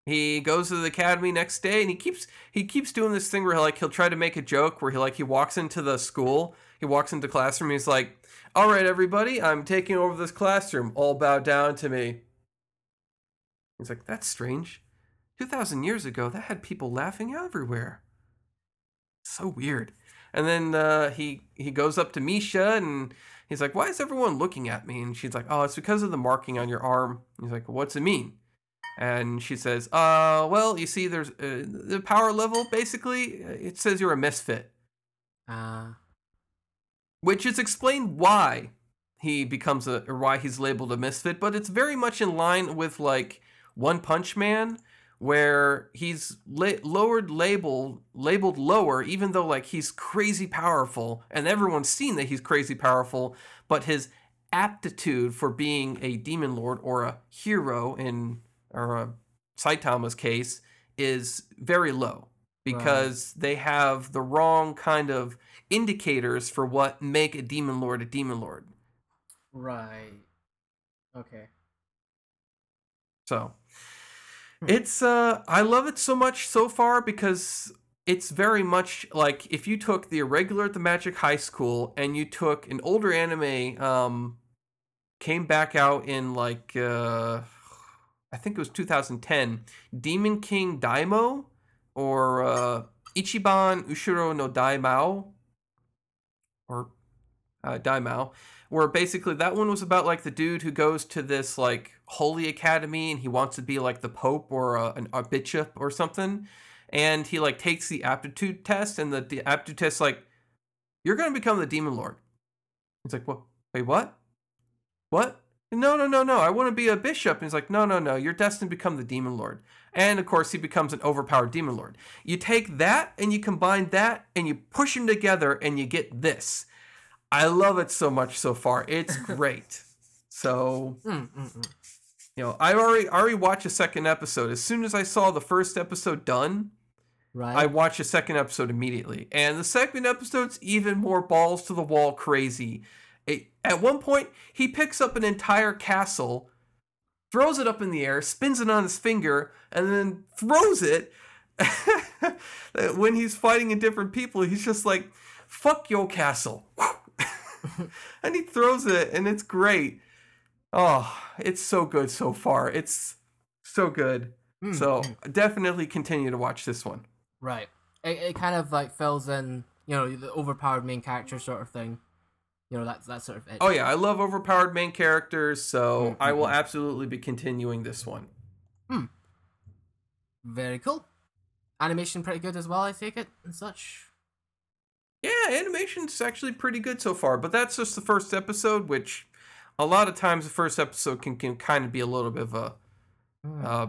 he goes to the academy next day and he keeps he keeps doing this thing where he like he'll try to make a joke where he like he walks into the school he walks into classroom he's like all right everybody i'm taking over this classroom. All bow down to me. He's like that's strange. 2000 years ago that had people laughing everywhere. So weird. And then uh, he he goes up to misha and he's like why is everyone looking at me? And she's like oh it's because of the marking on your arm. He's like what's it mean and she says, "Uh, well, you see, there's uh, the power level. Basically, uh, it says you're a misfit, Uh, which is explained why he becomes a or why he's labeled a misfit. But it's very much in line with like One Punch Man, where he's la- lowered label labeled lower, even though like he's crazy powerful, and everyone's seen that he's crazy powerful, but his aptitude for being a demon lord or a hero in or uh, Saitama's case is very low because they have the wrong kind of indicators for what make a demon lord a demon lord. right. Okay. So it's uh I love it so much so far because it's very much like if you took the irregular at the Magic High School and you took an older anime um came back out in like uh I think it was 2010 Demon King Daimao or uh Ichiban Ushiro no Daimao or uh, Daimao where basically that one was about like the dude who goes to this like holy academy and he wants to be like the pope or a, an, a bishop or something. And he like takes the aptitude test and the, the aptitude test like you're gonna become the demon lord. He's like what wait what? What no no no no i want to be a bishop and he's like no no no you're destined to become the demon lord and of course he becomes an overpowered demon lord you take that and you combine that and you push them together and you get this i love it so much so far it's <laughs> great so Mm, mm, mm. you know, I already already watched a second episode. As soon as I saw the first episode done, Right. I watched the second episode immediately. And the second episode's even more balls to the wall crazy. It, at one point, he picks up an entire castle, throws it up in the air, spins it on his finger, and then throws it. <laughs> when he's fighting in different people, he's just like, "Fuck your castle," <laughs> and he throws it, and it's great. Oh, it's so good so far. It's so good. Mm, So definitely continue to watch this one. Right. It, it kind of like fills in, you know, the overpowered main character sort of thing. You know, that's that sort of it. Oh yeah, I love overpowered main characters, so Mm, I will mm, absolutely be continuing this one. Very cool. Animation pretty good as well, I take it, and such. Yeah, animation's actually pretty good so far, but that's just the first episode, which a lot of times the first episode can, can kind of be a little bit of a Mm. uh,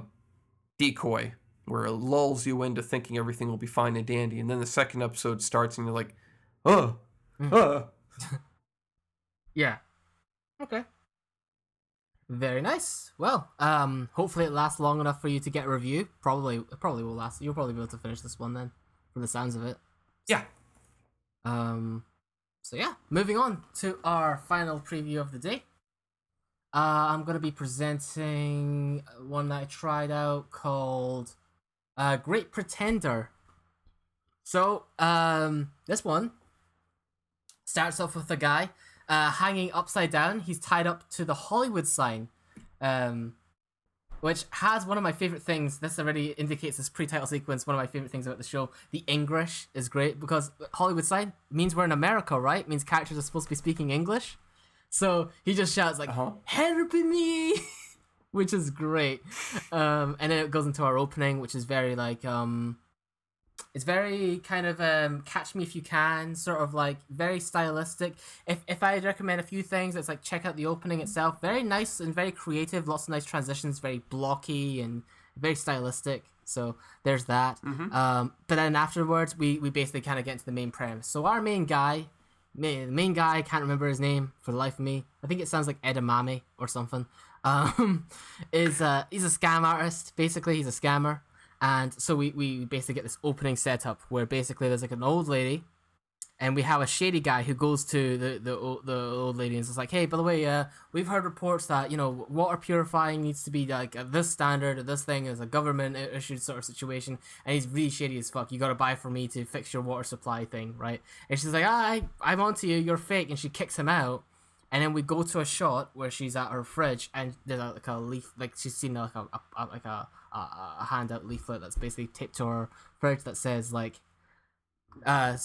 decoy where it lulls you into thinking everything will be fine and dandy, and then the second episode starts and you're like, oh, Mm. uh. Yeah. Okay. Very nice. Well, um, hopefully it lasts long enough for you to get a review. Probably, it probably will last. You'll probably be able to finish this one then, from the sounds of it. yeah. Um, so yeah, moving on to our final preview of the day. Uh, I'm gonna be presenting one that I tried out called uh, Great Pretender. So, um, this one starts off with a guy uh, hanging upside down. He's tied up to the Hollywood sign, um, which has one of my favorite things. This already indicates this pre-title sequence. One of my favorite things about the show. The English is great because Hollywood sign means we're in America, right? means characters are supposed to be speaking English. So he just shouts like, Uh-huh. "Help me!" <laughs> which is great. Um, and then it goes into our opening, which is very like um, it's very kind of um, catch me if you can, sort of like very stylistic. If if I recommend a few things, it's like check out the opening itself. Very nice and very creative. Lots of nice transitions. Very blocky and very stylistic. So there's that. Um, but then afterwards, we we basically kind of get into the main premise. So our main guy, ma- the main guy, I can't remember his name for the life of me. I think it sounds like edamame or something. <laughs> Um, is uh he's a scam artist. Basically, he's a scammer. And so we, we basically get this opening setup where basically there's like an old lady, and we have a shady guy who goes to the the, the old lady and is like, hey, by the way, uh, we've heard reports that you know water purifying needs to be like at this standard or this thing is a government issued sort of situation, and he's really shady as fuck. You gotta buy from me to fix your water supply thing, right? And she's like, ah, I I'm onto you, you're fake, and she kicks him out. And then we go to a shot where she's at her fridge and there's a, like a leaf, like she's seen like a, a, like a, a a handout leaflet that's basically taped to her fridge that says like, uh,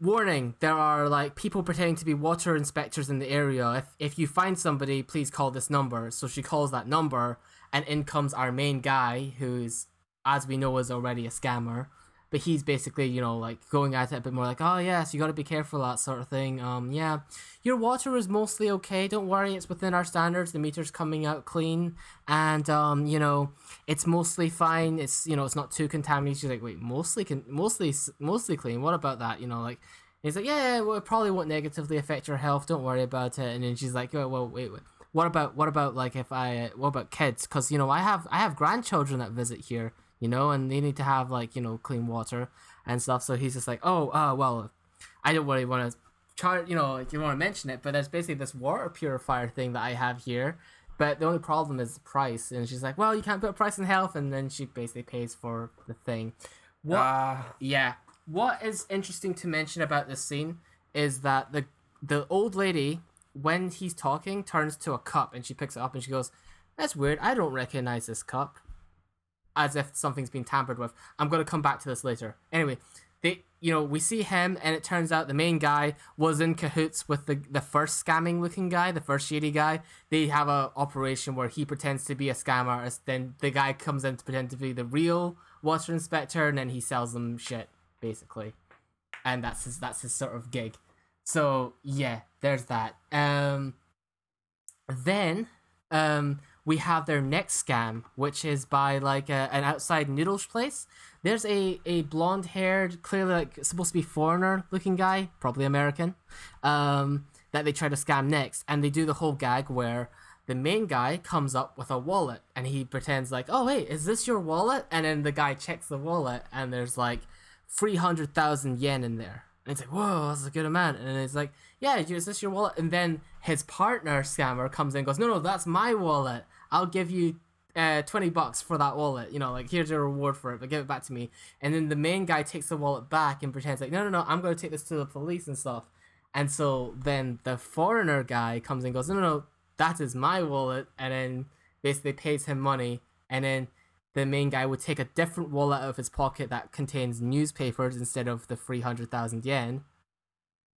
warning: there are like people pretending to be water inspectors in the area. If if you find somebody, please call this number. So she calls that number, and in comes our main guy, who's as we know is already a scammer but he's basically you know like going at it a bit more like oh yes you got to be careful that sort of thing. Um yeah. Your water is mostly okay. Don't worry it's within our standards. The meter's coming out clean. And um you know it's mostly fine. It's you know it's not too contaminated. She's like wait mostly can mostly mostly clean? What about that? You know like he's like yeah well it probably won't negatively affect your health. Don't worry about it. And then she's like oh, well wait, wait what about what about like if i what about kids? Because you know i have i have grandchildren that visit here you know, and they need to have like you know clean water and stuff. So he's just like, oh, uh, well, I don't really want to chart, you know, like you want to mention it, but there's basically this water purifier thing that I have here But the only problem is the price, and she's like, "Well, you can't put a price on health," and then she basically pays for the thing. What? Ah, Yeah. What is interesting to mention about this scene is that the the old lady, when he's talking, turns to a cup and she picks it up and she goes, "That's weird. I don't recognize this cup." As if something's been tampered with. I'm gonna come back to this later. Anyway, they, you know, we see him, and it turns out the main guy was in cahoots with the the first scamming looking guy, the first shady guy. They have a operation where he pretends to be a scam artist, then the guy comes in to pretend to be the real water inspector, and then he sells them shit basically, and that's his that's his sort of gig. So yeah, there's that. Um, then um, we have their next scam, which is by like a, an outside noodles place. There's a a blonde haired, clearly like supposed to be foreigner looking guy, probably American, um, that they try to scam next, and they do the whole gag where the main guy comes up with a wallet and he pretends like, oh wait, is this your wallet? And then the guy checks the wallet and there's like three hundred thousand yen in there. And it's like, whoa, that's a good amount. And it's like, yeah, is this your wallet? And then his partner scammer comes in and goes, no, no, that's my wallet. I'll give you uh, 20 bucks for that wallet. You know, like, here's your reward for it, but give it back to me. And then the main guy takes the wallet back and pretends like, no, no, no, I'm going to take this to the police and stuff. And so then the foreigner guy comes and goes, no, no, no, that is my wallet. And then basically pays him money. And then the main guy would take a different wallet out of his pocket that contains newspapers instead of the 300,000 yen.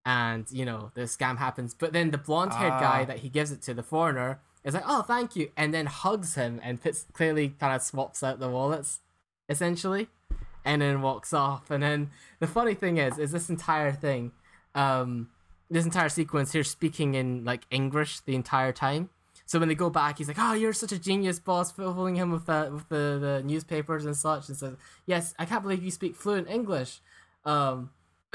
And, you know, the scam happens. But then the blonde haired guy Ah. that he gives it to, the foreigner, is like, oh, thank you. And then hugs him and clearly kind of swaps out the wallets, essentially. And then walks off. And then the funny thing is, is this entire thing, um, this entire sequence here speaking in like English the entire time. So when they go back, he's like, "Oh, you're such a genius, boss," fooling him with the with the, the newspapers and such, and says, "Yes, I can't believe you speak fluent English," um,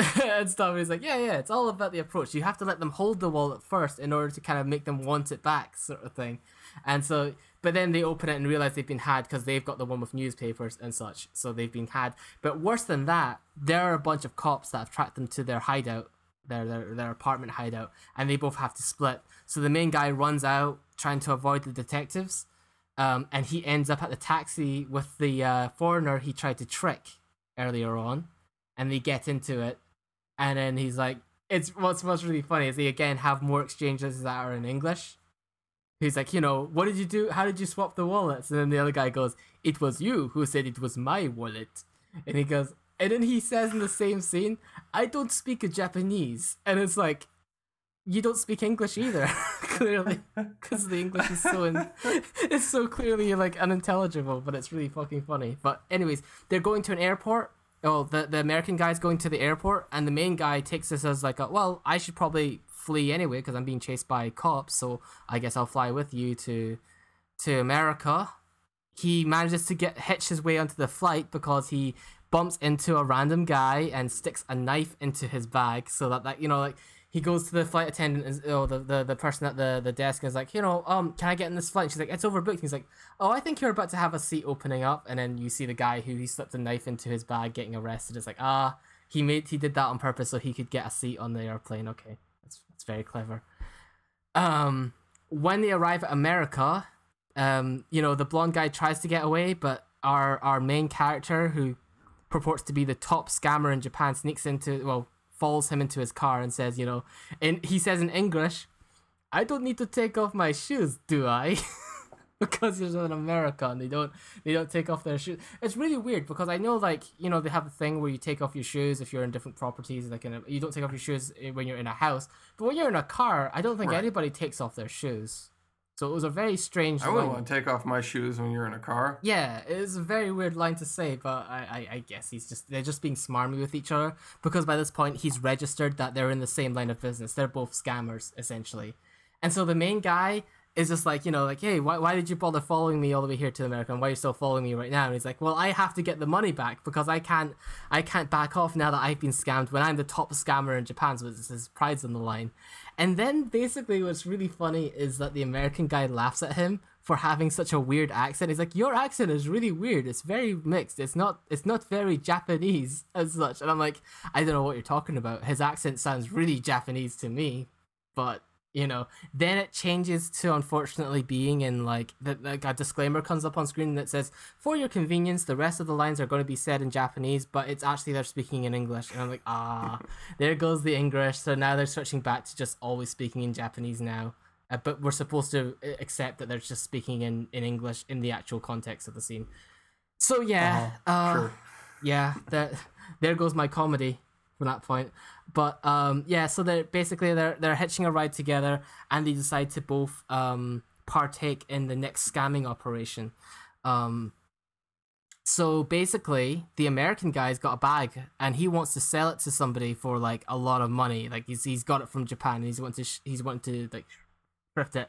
<laughs> and stuff. He's like, "Yeah, yeah, it's all about the approach. You have to let them hold the wall at first in order to kind of make them want it back, sort of thing." And so, but then they open it and realize they've been had because they've got the one with newspapers and such. So they've been had. But worse than that, there are a bunch of cops that have tracked them to their hideout their, their their apartment hideout, and they both have to split. So the main guy runs out trying to avoid the detectives, um, and he ends up at the taxi with the uh, foreigner he tried to trick earlier on, and they get into it, and then he's like, "It's what's what's really funny is they again have more exchanges that are in English." He's like, you know, what did you do? How did you swap the wallets? And then the other guy goes, "It was you who said it was my wallet," and he goes, and then he says in the same scene, I don't speak Japanese. And it's like, you don't speak English either, <laughs> clearly. Because the English is so, in- <laughs> it's so clearly like unintelligible, but it's really fucking funny. But, anyways, they're going to an airport. Oh, the, the American guy's going to the airport, and the main guy takes this as like, a, well, I should probably flee anyway because I'm being chased by cops, so I guess I'll fly with you to to America. He manages to get hitch his way onto the flight because he bumps into a random guy and sticks a knife into his bag so that, that you know like he goes to the flight attendant and oh the, the, the person at the, the desk and is like you know um can I get in this flight? And she's like it's overbooked. And he's like oh I think you're about to have a seat opening up. And then you see the guy who he slipped a knife into his bag getting arrested. It's like ah he made he did that on purpose so he could get a seat on the airplane. Okay. That's, that's very clever. Um when they arrive at America um you know the blonde guy tries to get away but our our main character who purports to be the top scammer in Japan sneaks into well follows him into his car and says you know and he says in English I don't need to take off my shoes do I? <laughs> Because he's in America and they don't they don't take off their shoes. It's really weird because I know like you know they have a thing where you take off your shoes if you're in different properties like in a, you don't take off your shoes when you're in a house. But when you're in a car I don't think Right. anybody takes off their shoes so it was a very strange line. I wouldn't line. want to take off my shoes when you're in a car. Yeah, it's a very weird line to say, but I, I, I guess he's just they're just being smarmy with each other because by this point he's registered that they're in the same line of business. They're both scammers essentially, and so the main guy is just like you know like hey why, why did you bother following me all the way here to America and why are you still following me right now? And he's like well I have to get the money back because I can't I can't back off now that I've been scammed when I'm the top scammer in Japan so it's- his pride's on the line. And then basically what's really funny is that the American guy laughs at him for having such a weird accent. He's like, "Your accent is really weird. It's very mixed. It's not it's not very Japanese as such." And I'm like, "I don't know what you're talking about. His accent sounds really Japanese to me." But you know then it changes to unfortunately being in like the, like a disclaimer comes up on screen that says for your convenience the rest of the lines are going to be said in japanese but it's actually they're speaking in english. And i'm like ah <laughs> there goes the english. So now they're switching back to just always speaking in japanese now uh, but we're supposed to uh, accept that they're just speaking in in english in the actual context of the scene. So yeah uh, sure. yeah that there goes my comedy from that point. But um yeah so they're basically they're they're hitching a ride together and they decide to both um partake in the next scamming operation. Um so basically the american guy's got a bag and he wants to sell it to somebody for like a lot of money. Like he's, he's got it from japan and he's wanting to sh- he's wanting to like thrift it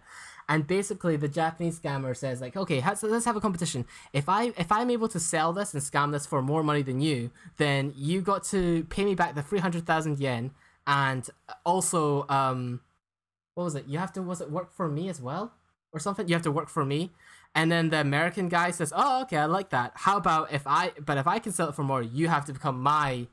and basically the japanese scammer says like okay so let's have a competition. If i if i'm able to sell this and scam this for more money than you then you got to pay me back the 300000 yen and also um what was it? You have to was it work for me as well? Or something? You have to work for me. And then the american guy says oh okay i like that. How about if i but if i can sell it for more you have to become my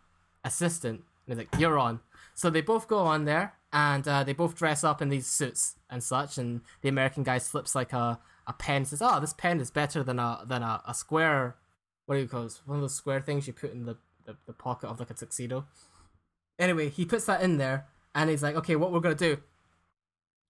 assistant. And he's like you're on. So they both go on there and uh, they both dress up in these suits and such. And the American guy slips like a, a pen. Says, "Oh, this pen is better than a than a, a square. What do you call it? One of those square things you put in the, the, the pocket of like a tuxedo." Anyway, he puts that in there, and he's like, "Okay, what we're gonna do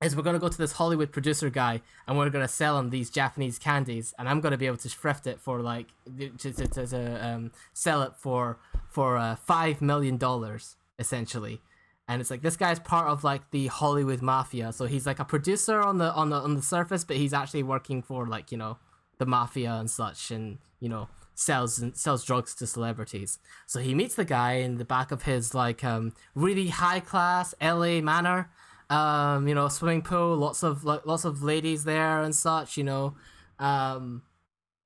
is we're gonna go to this Hollywood producer guy, and we're gonna sell him these Japanese candies, and I'm gonna be able to thrift it for like to to, to, to um sell it for for uh, five million dollars essentially." And it's like this guy's part of like the Hollywood mafia. So he's like a producer on the on the on the surface, but he's actually working for like you know the mafia and such, and you know sells and sells drugs to celebrities. So he meets the guy in the back of his like um really high class LA manor, um you know swimming pool, lots of like lots of ladies there and such, you know, um,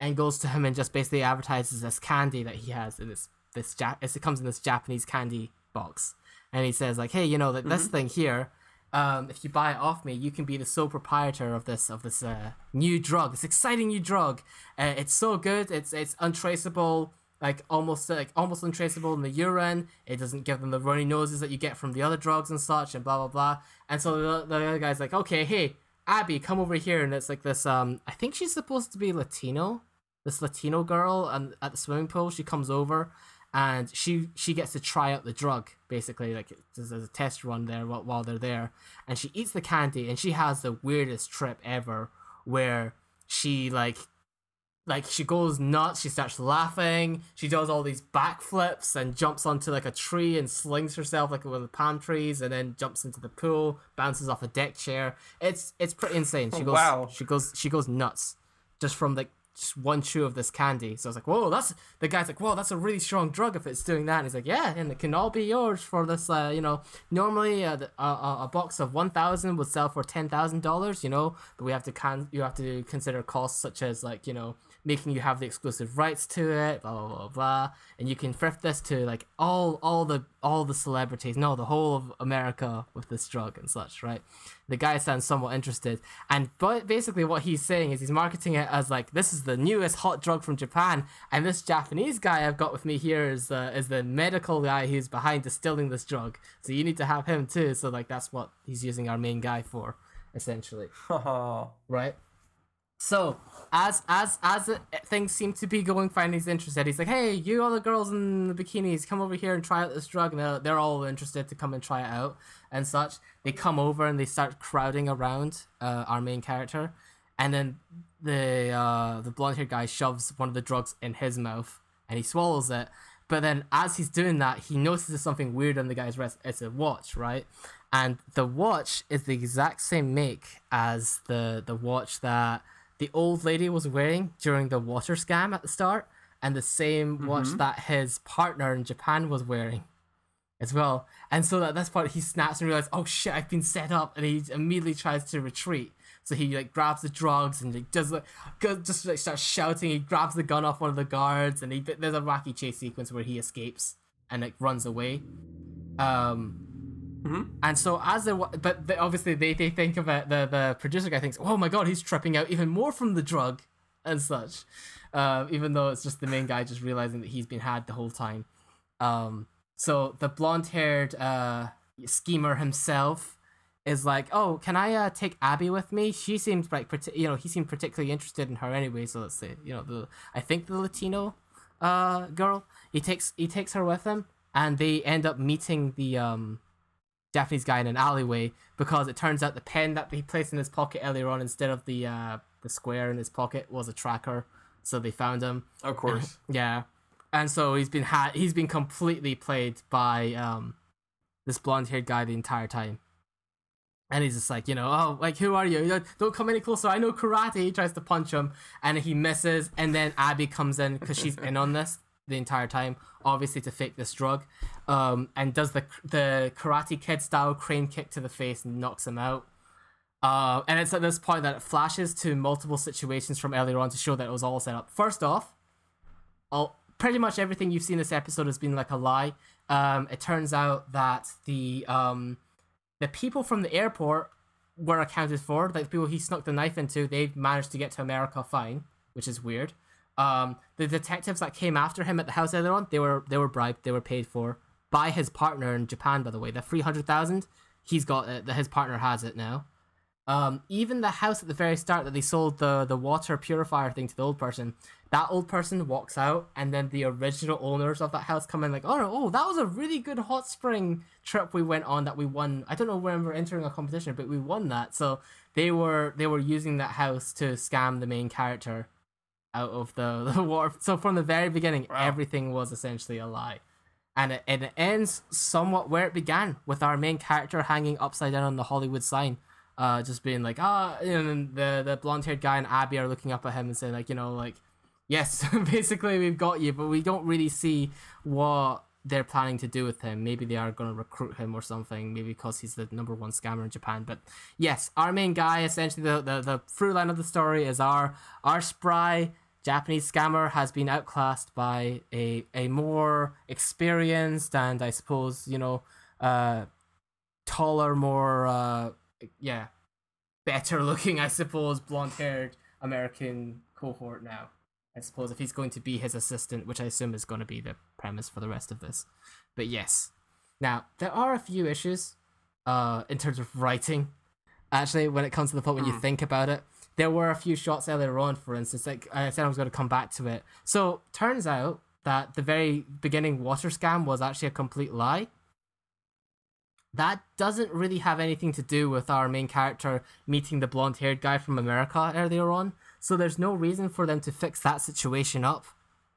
and goes to him and just basically advertises this candy that he has in this this ja- it comes in this Japanese candy box and he says like, hey, you know that this thing here, um, if you buy it off me, you can be the sole proprietor of this of this uh, new drug, this exciting new drug. Uh, it's so good, it's it's untraceable, like almost like almost untraceable in the urine. It doesn't give them the runny noses that you get from the other drugs and such, and blah blah blah. And so the, the other guy's like, okay, hey, Abby, come over here, and it's like this. Um, I think she's supposed to be Latino, this Latino girl, and at the swimming pool, she comes over and she she gets to try out the drug basically like there's, a test run there while, while they're there and she eats the candy and she has the weirdest trip ever where she like like she goes nuts she starts laughing she does all these backflips and jumps onto like a tree and slings herself like one of the palm trees and then jumps into the pool bounces off a deck chair. It's it's pretty insane. She oh, goes Wow. she goes she goes nuts. Just from like just one chew of this candy. So I was like, whoa, that's the guy's like, whoa, that's a really strong drug if it's doing that. And he's like, yeah, and it can all be yours for this. Uh, you know, normally uh, a, a, a box of one thousand would sell for ten thousand dollars. You know, but we have to can you have to consider costs such as like you know making you have the exclusive rights to it, blah blah blah blah, and you can thrift this to like all all the all the celebrities, no, the whole of America with this drug and such, right? The guy sounds somewhat interested, and but basically what he's saying is he's marketing it as like this is the newest hot drug from Japan, and this Japanese guy I've got with me here is uh, is the medical guy who's behind distilling this drug, so you need to have him too. So like that's what he's using our main guy for, essentially <laughs> right? So as as as things seem to be going fine, he's interested. He's like, "Hey, you all the girls in the bikinis, come over here and try out this drug." And they're, all interested to come and try it out and such. They come over and they start crowding around uh, our main character, and then the uh, the blonde haired guy shoves one of the drugs in his mouth and he swallows it. But then as he's doing that, he notices something weird on the guy's wrist. It's a watch, right? And the watch is the exact same make as the the watch that the old lady was wearing during the water scam at the start, and the same watch that his partner in Japan was wearing as well. And so at this point, he snaps and realizes, oh shit, I've been set up, and he immediately tries to retreat. So he like grabs the drugs and like does like just like starts shouting. He grabs the gun off one of the guards, and he there's a wacky chase sequence where he escapes and like runs away. Um, and so as they, wa- but they, obviously they, they think of it. The the producer guy thinks, oh my god, he's tripping out even more from the drug, and such. Uh, even though it's just the main guy just realizing that he's been had the whole time. Um, so the blonde haired uh schemer himself is like, "Oh, can I uh, take Abby with me? She seems like, you know, he seemed particularly interested in her anyway. So let's say, you know, the I think the Latino uh girl. He takes he takes her with him, and they end up meeting the um Japanese guy in an alleyway because it turns out the pen that he placed in his pocket earlier on instead of the uh the square in his pocket was a tracker. So they found him. Of <laughs> course. Yeah, and so he's been had he's been completely played by um this blonde haired guy the entire time. And he's just like, you know, oh, like, who are? You Don't come any closer. I know karate. He tries to punch him, and he misses. And then Abby comes in because she's in on this the entire time, obviously to fake this drug, um, and does the the Karate Kid style crane kick to the face and knocks him out. Uh, and it's at this point that it flashes to multiple situations from earlier on to show that it was all set up. First off, all pretty much everything you've seen this episode has been like a lie. Um, it turns out that the um, the people from the airport were accounted for. Like the people he snuck the knife into, they managed to get to America fine, which is weird. Um, the detectives that came after him at the house earlier on, they were they were bribed, they were paid for by his partner in Japan, by the way. The three hundred thousand, he's got it. His partner has it now. Um, even the house at the very start that they sold the the water purifier thing to the old person, that old person walks out, and then the original owners of that house come in like, oh, oh, that was a really good hot spring trip we went on that we won. I don't know when we we're entering a competition, but we won that. So they were they were using that house to scam the main character out of the, <laughs> the water. So from the very beginning, Wow. everything was essentially a lie. And it, and it ends somewhat where it began, with our main character hanging upside down on the Hollywood sign, uh, just being like, ah, and then the the blonde haired guy and Abby are looking up at him and saying like, you know, like, yes, <laughs> basically we've got you, but we don't really see what they're planning to do with him. Maybe they are going to recruit him or something. Maybe because he's the number one scammer in Japan. But yes, our main guy, essentially the the, the through line of the story is our our spry Japanese scammer has been outclassed by a a more experienced and I suppose you know uh taller, more uh yeah better looking I suppose blonde haired American cohort now. I suppose if he's going to be his assistant, which I assume is going to be the premise for the rest of this. But yes. Now, there are a few issues uh in terms of writing. Actually, when it comes to the point when you Hmm. think about it, there were a few shots earlier on, for instance, like I said I was going to come back to it. So, turns out that the very beginning water scam was actually a complete lie. That doesn't really have anything to do with our main character meeting the blonde haired guy from America earlier on. So there's no reason for them to fix that situation up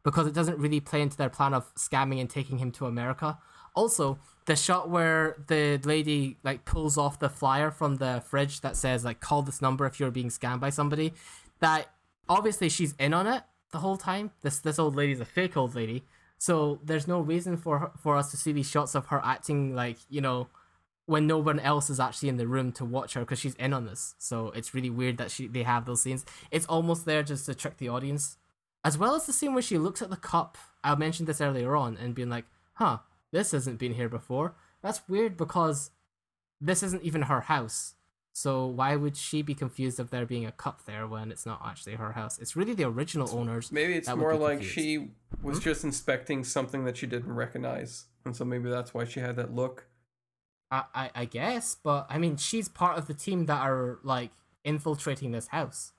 because it doesn't really play into their plan of scamming and taking him to America. Also, the shot where the lady like pulls off the flyer from the fridge that says like call this number if you're being scammed by somebody, that obviously she's in on it the whole time. This this old lady's a fake old lady. So there's no reason for her, for us to see these shots of her acting like, you know, when no one else is actually in the room to watch her because she's in on this. So it's really weird that she they have those scenes. It's almost there just to trick the audience. As well as the scene where she looks at the cup. I mentioned this earlier on and being like, huh, this hasn't been here before. That's weird because this isn't even her house. So why would she be confused of there being a cup there when it's not actually her house? It's really the original owners. Maybe it's more like she was hmm? just inspecting something that she didn't recognize, and so maybe that's why she had that look. I, I, I guess, but I mean, she's part of the team that are like infiltrating this house,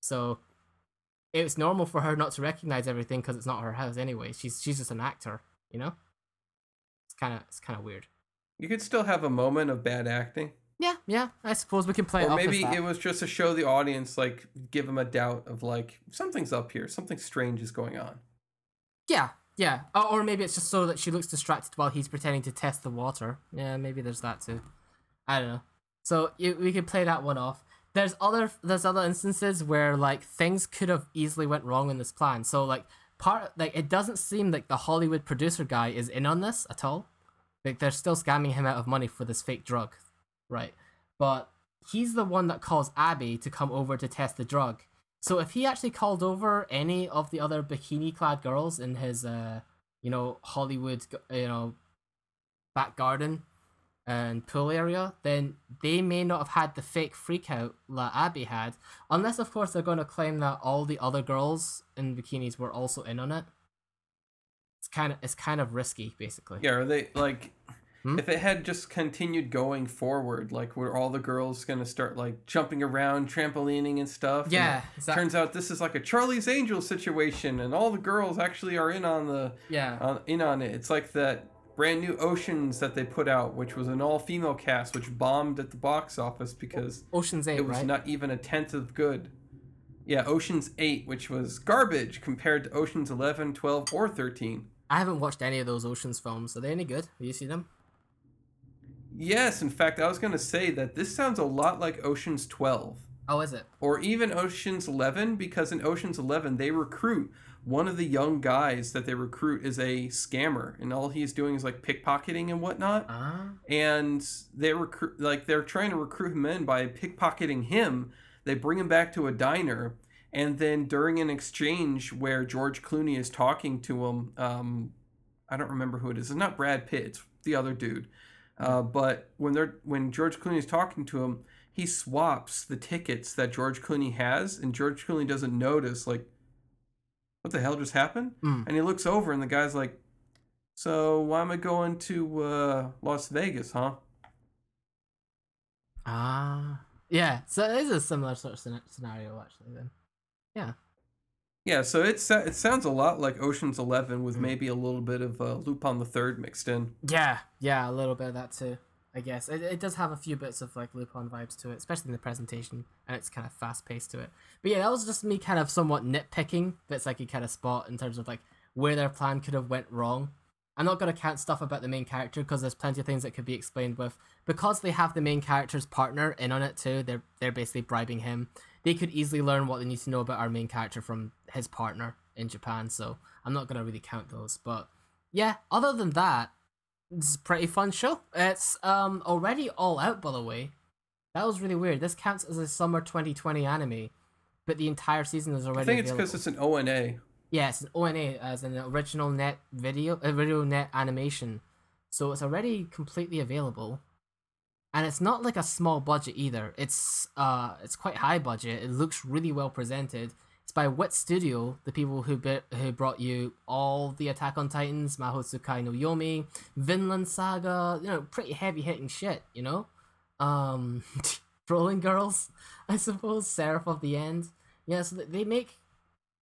so it's normal for her not to recognize everything because it's not her house anyway. She's she's just an actor, you know. Kind of it's kind of weird. You could still have a moment of bad acting, Yeah, yeah. I suppose we can play it or maybe it was just to show the audience, like, give them a doubt of like something's up here, something strange is going on. Yeah, yeah. Or, or maybe it's just so that she looks distracted while he's pretending to test the water. Yeah, maybe there's that too. I don't know. So you, we could play that one off. There's other there's other instances where like things could have easily went wrong in this plan. So like part like it doesn't seem like the Hollywood producer guy is in on this at all. Like they're still scamming him out of money for this fake drug, right? But he's the one that calls Abby to come over to test the drug. So if he actually called over any of the other bikini-clad girls in his, uh, you know, Hollywood, you know, back garden and pool area, then they may not have had the fake freak out that Abby had, unless of course they're going to claim that all the other girls in bikinis were also in on it. It's kind of it's kind of risky, basically. Yeah, are they like? Hmm? if it had just continued going forward, like where all the girls gonna start like jumping around, trampolining and stuff. Yeah, is that- turns out this is like a Charlie's Angels situation, and all the girls actually are in on the Yeah. on, in on it. It's like that brand new Oceans that they put out, which was an all female cast, which bombed at the box office because Ocean's Eight, it was right? not even a tenth of good. Yeah, Ocean's 8, which was garbage compared to Ocean's 11, 12, or 13. I haven't watched any of those Ocean's films. Are they any good? Have you seen them? Yes, in fact, I was going to say that this sounds a lot like Ocean's 12 Oh, is it? or even Ocean's 11 because in Ocean's 11 they recruit one of the young guys that they recruit is a scammer and all he's doing is like pickpocketing and whatnot. Ah. and they recruit like they're trying to recruit him in by pickpocketing him. They bring him back to a diner, and then during an exchange where George Clooney is talking to him, um, I don't remember who it is. It's not Brad Pitt. It's the other dude. Uh, but when they're when George Clooney is talking to him, he swaps the tickets that George Clooney has, and George Clooney doesn't notice. Like, what the hell just happened? Mm. And he looks over, and the guy's like, "So why am I going to uh, Las Vegas, huh?" Ah. Yeah. So it is a similar sort of scenario, actually. Then. Yeah. Yeah, so it sa- it sounds a lot like Ocean's Eleven with Mm. maybe a little bit of uh, Lupin the Third mixed in. Yeah. Yeah. A little bit of that too. I guess it, it does have a few bits of like Lupin vibes to it, especially in the presentation, and it's kind of fast paced to it. But yeah, that was just me kind of somewhat nitpicking bits I could kind of spot in terms of like where their plan could have went wrong. I'm not gonna count stuff about the main character because there's plenty of things that could be explained with because they have the main character's partner in on it too. They're they're basically bribing him. They could easily learn what they need to know about our main character from his partner in Japan. So I'm not gonna really count those. But yeah, other than that, it's a pretty fun show. It's um already all out by the way. That was really weird. This counts as a summer 2020 anime, but the entire season is already. I think it's because it's an ONA. Yeah, it's an ONA as an original net video, video net animation. So it's already completely available. And it's not like a small budget either. It's uh it's quite high budget. It looks really well presented. It's by Wit Studio, the people who bit, who brought you all the Attack on Titans, Mahoutsukai no Yome, Vinland Saga, you know, pretty heavy hitting shit, you know? Um <laughs> Rolling Girls, I suppose, Seraph of the End. Yeah, so they make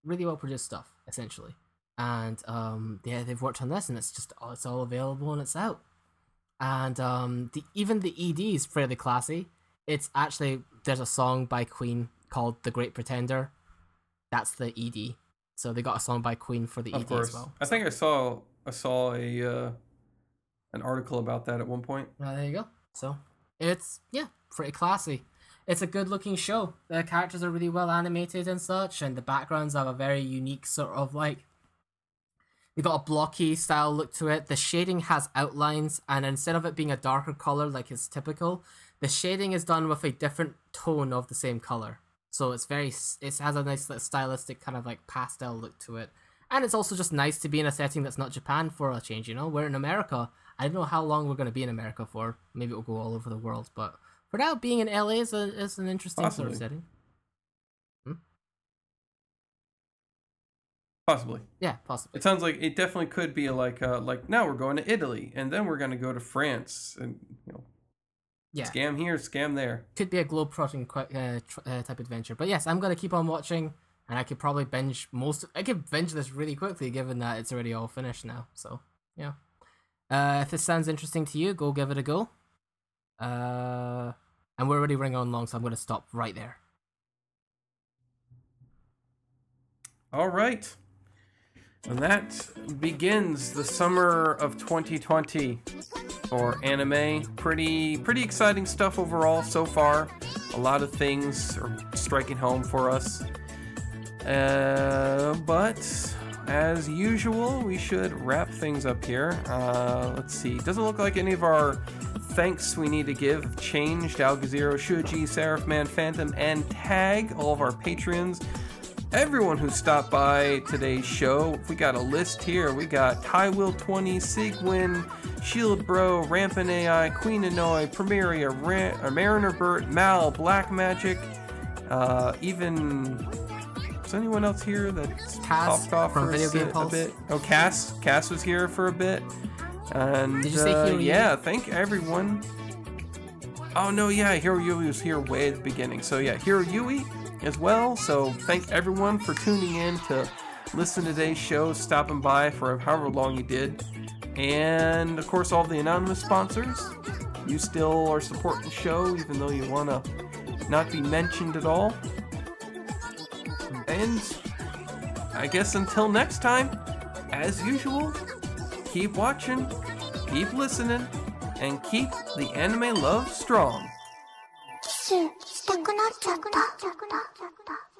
really well produced stuff essentially and um yeah they've worked on this and it's just it's all available and it's out and um the even the ed is fairly classy it's actually there's a song by queen called the great pretender that's the ed so they got a song by queen for the Of ed course, as well I think I saw I saw a uh, an article about that at one point. Well, there you go. So it's yeah, pretty classy. It's a good looking show. The characters are really well animated and such, and the backgrounds have a very unique sort of like you got a blocky style look to it. The shading has outlines, and instead of it being a darker color like is typical, the shading is done with a different tone of the same color. So it's very it has a nice like, stylistic kind of like pastel look to it. And it's also just nice to be in a setting that's not Japan for a change, you know? We're in America. I don't know how long we're going to be in America for. Maybe it'll go all over the world. But for now, being in LA is, a, is an interesting sort of setting. Possibly, Yeah, possibly. it sounds like it definitely could be like uh, like now we're going to Italy and then we're gonna go to France and you know Yeah. scam here, scam there. Could be a globe-trotting uh, tr- uh, type adventure. But yes, I'm going to keep on watching. And I could probably binge most. I could binge this really quickly given that it's already all finished now. So, yeah. Uh, if this sounds interesting to you, go give it a go. Uh, and we're already running on long, so I'm going to stop right there. All right. And that begins the summer of 2020 for anime. Pretty pretty exciting stuff overall so far. A lot of things are striking home for us. Uh, but as usual, we should wrap things up here. Uh, let's see. Doesn't look like any of our thanks we need to give changed. Algazero, Shuji, Seraphman, Phantom, and Tag, all of our patrons everyone who stopped by today's show. We got a list here. We got Ty Will 20, Sigwin, Shield Bro, Rampant AI, Queen Annoy, Premieria, Ran- uh, Mariner Burt, Mal, Black Magic, uh, even. Is anyone else here that's Cass popped off from for Video a, Game si- a bit? Oh, Cass. Cass was here for a bit. And Did you say uh, yeah, thank everyone. Oh no, yeah, Hiro Yui was here way at the beginning. So yeah, Hiro Yui as well. So thank everyone for tuning in to listen to today's show, stopping by for however long you did. And of course, all the anonymous sponsors. You still are supporting the show, even though you want to not be mentioned at all. And I guess until next time, as usual, keep watching, keep listening, and keep the anime love strong. キスしたくなっちゃった。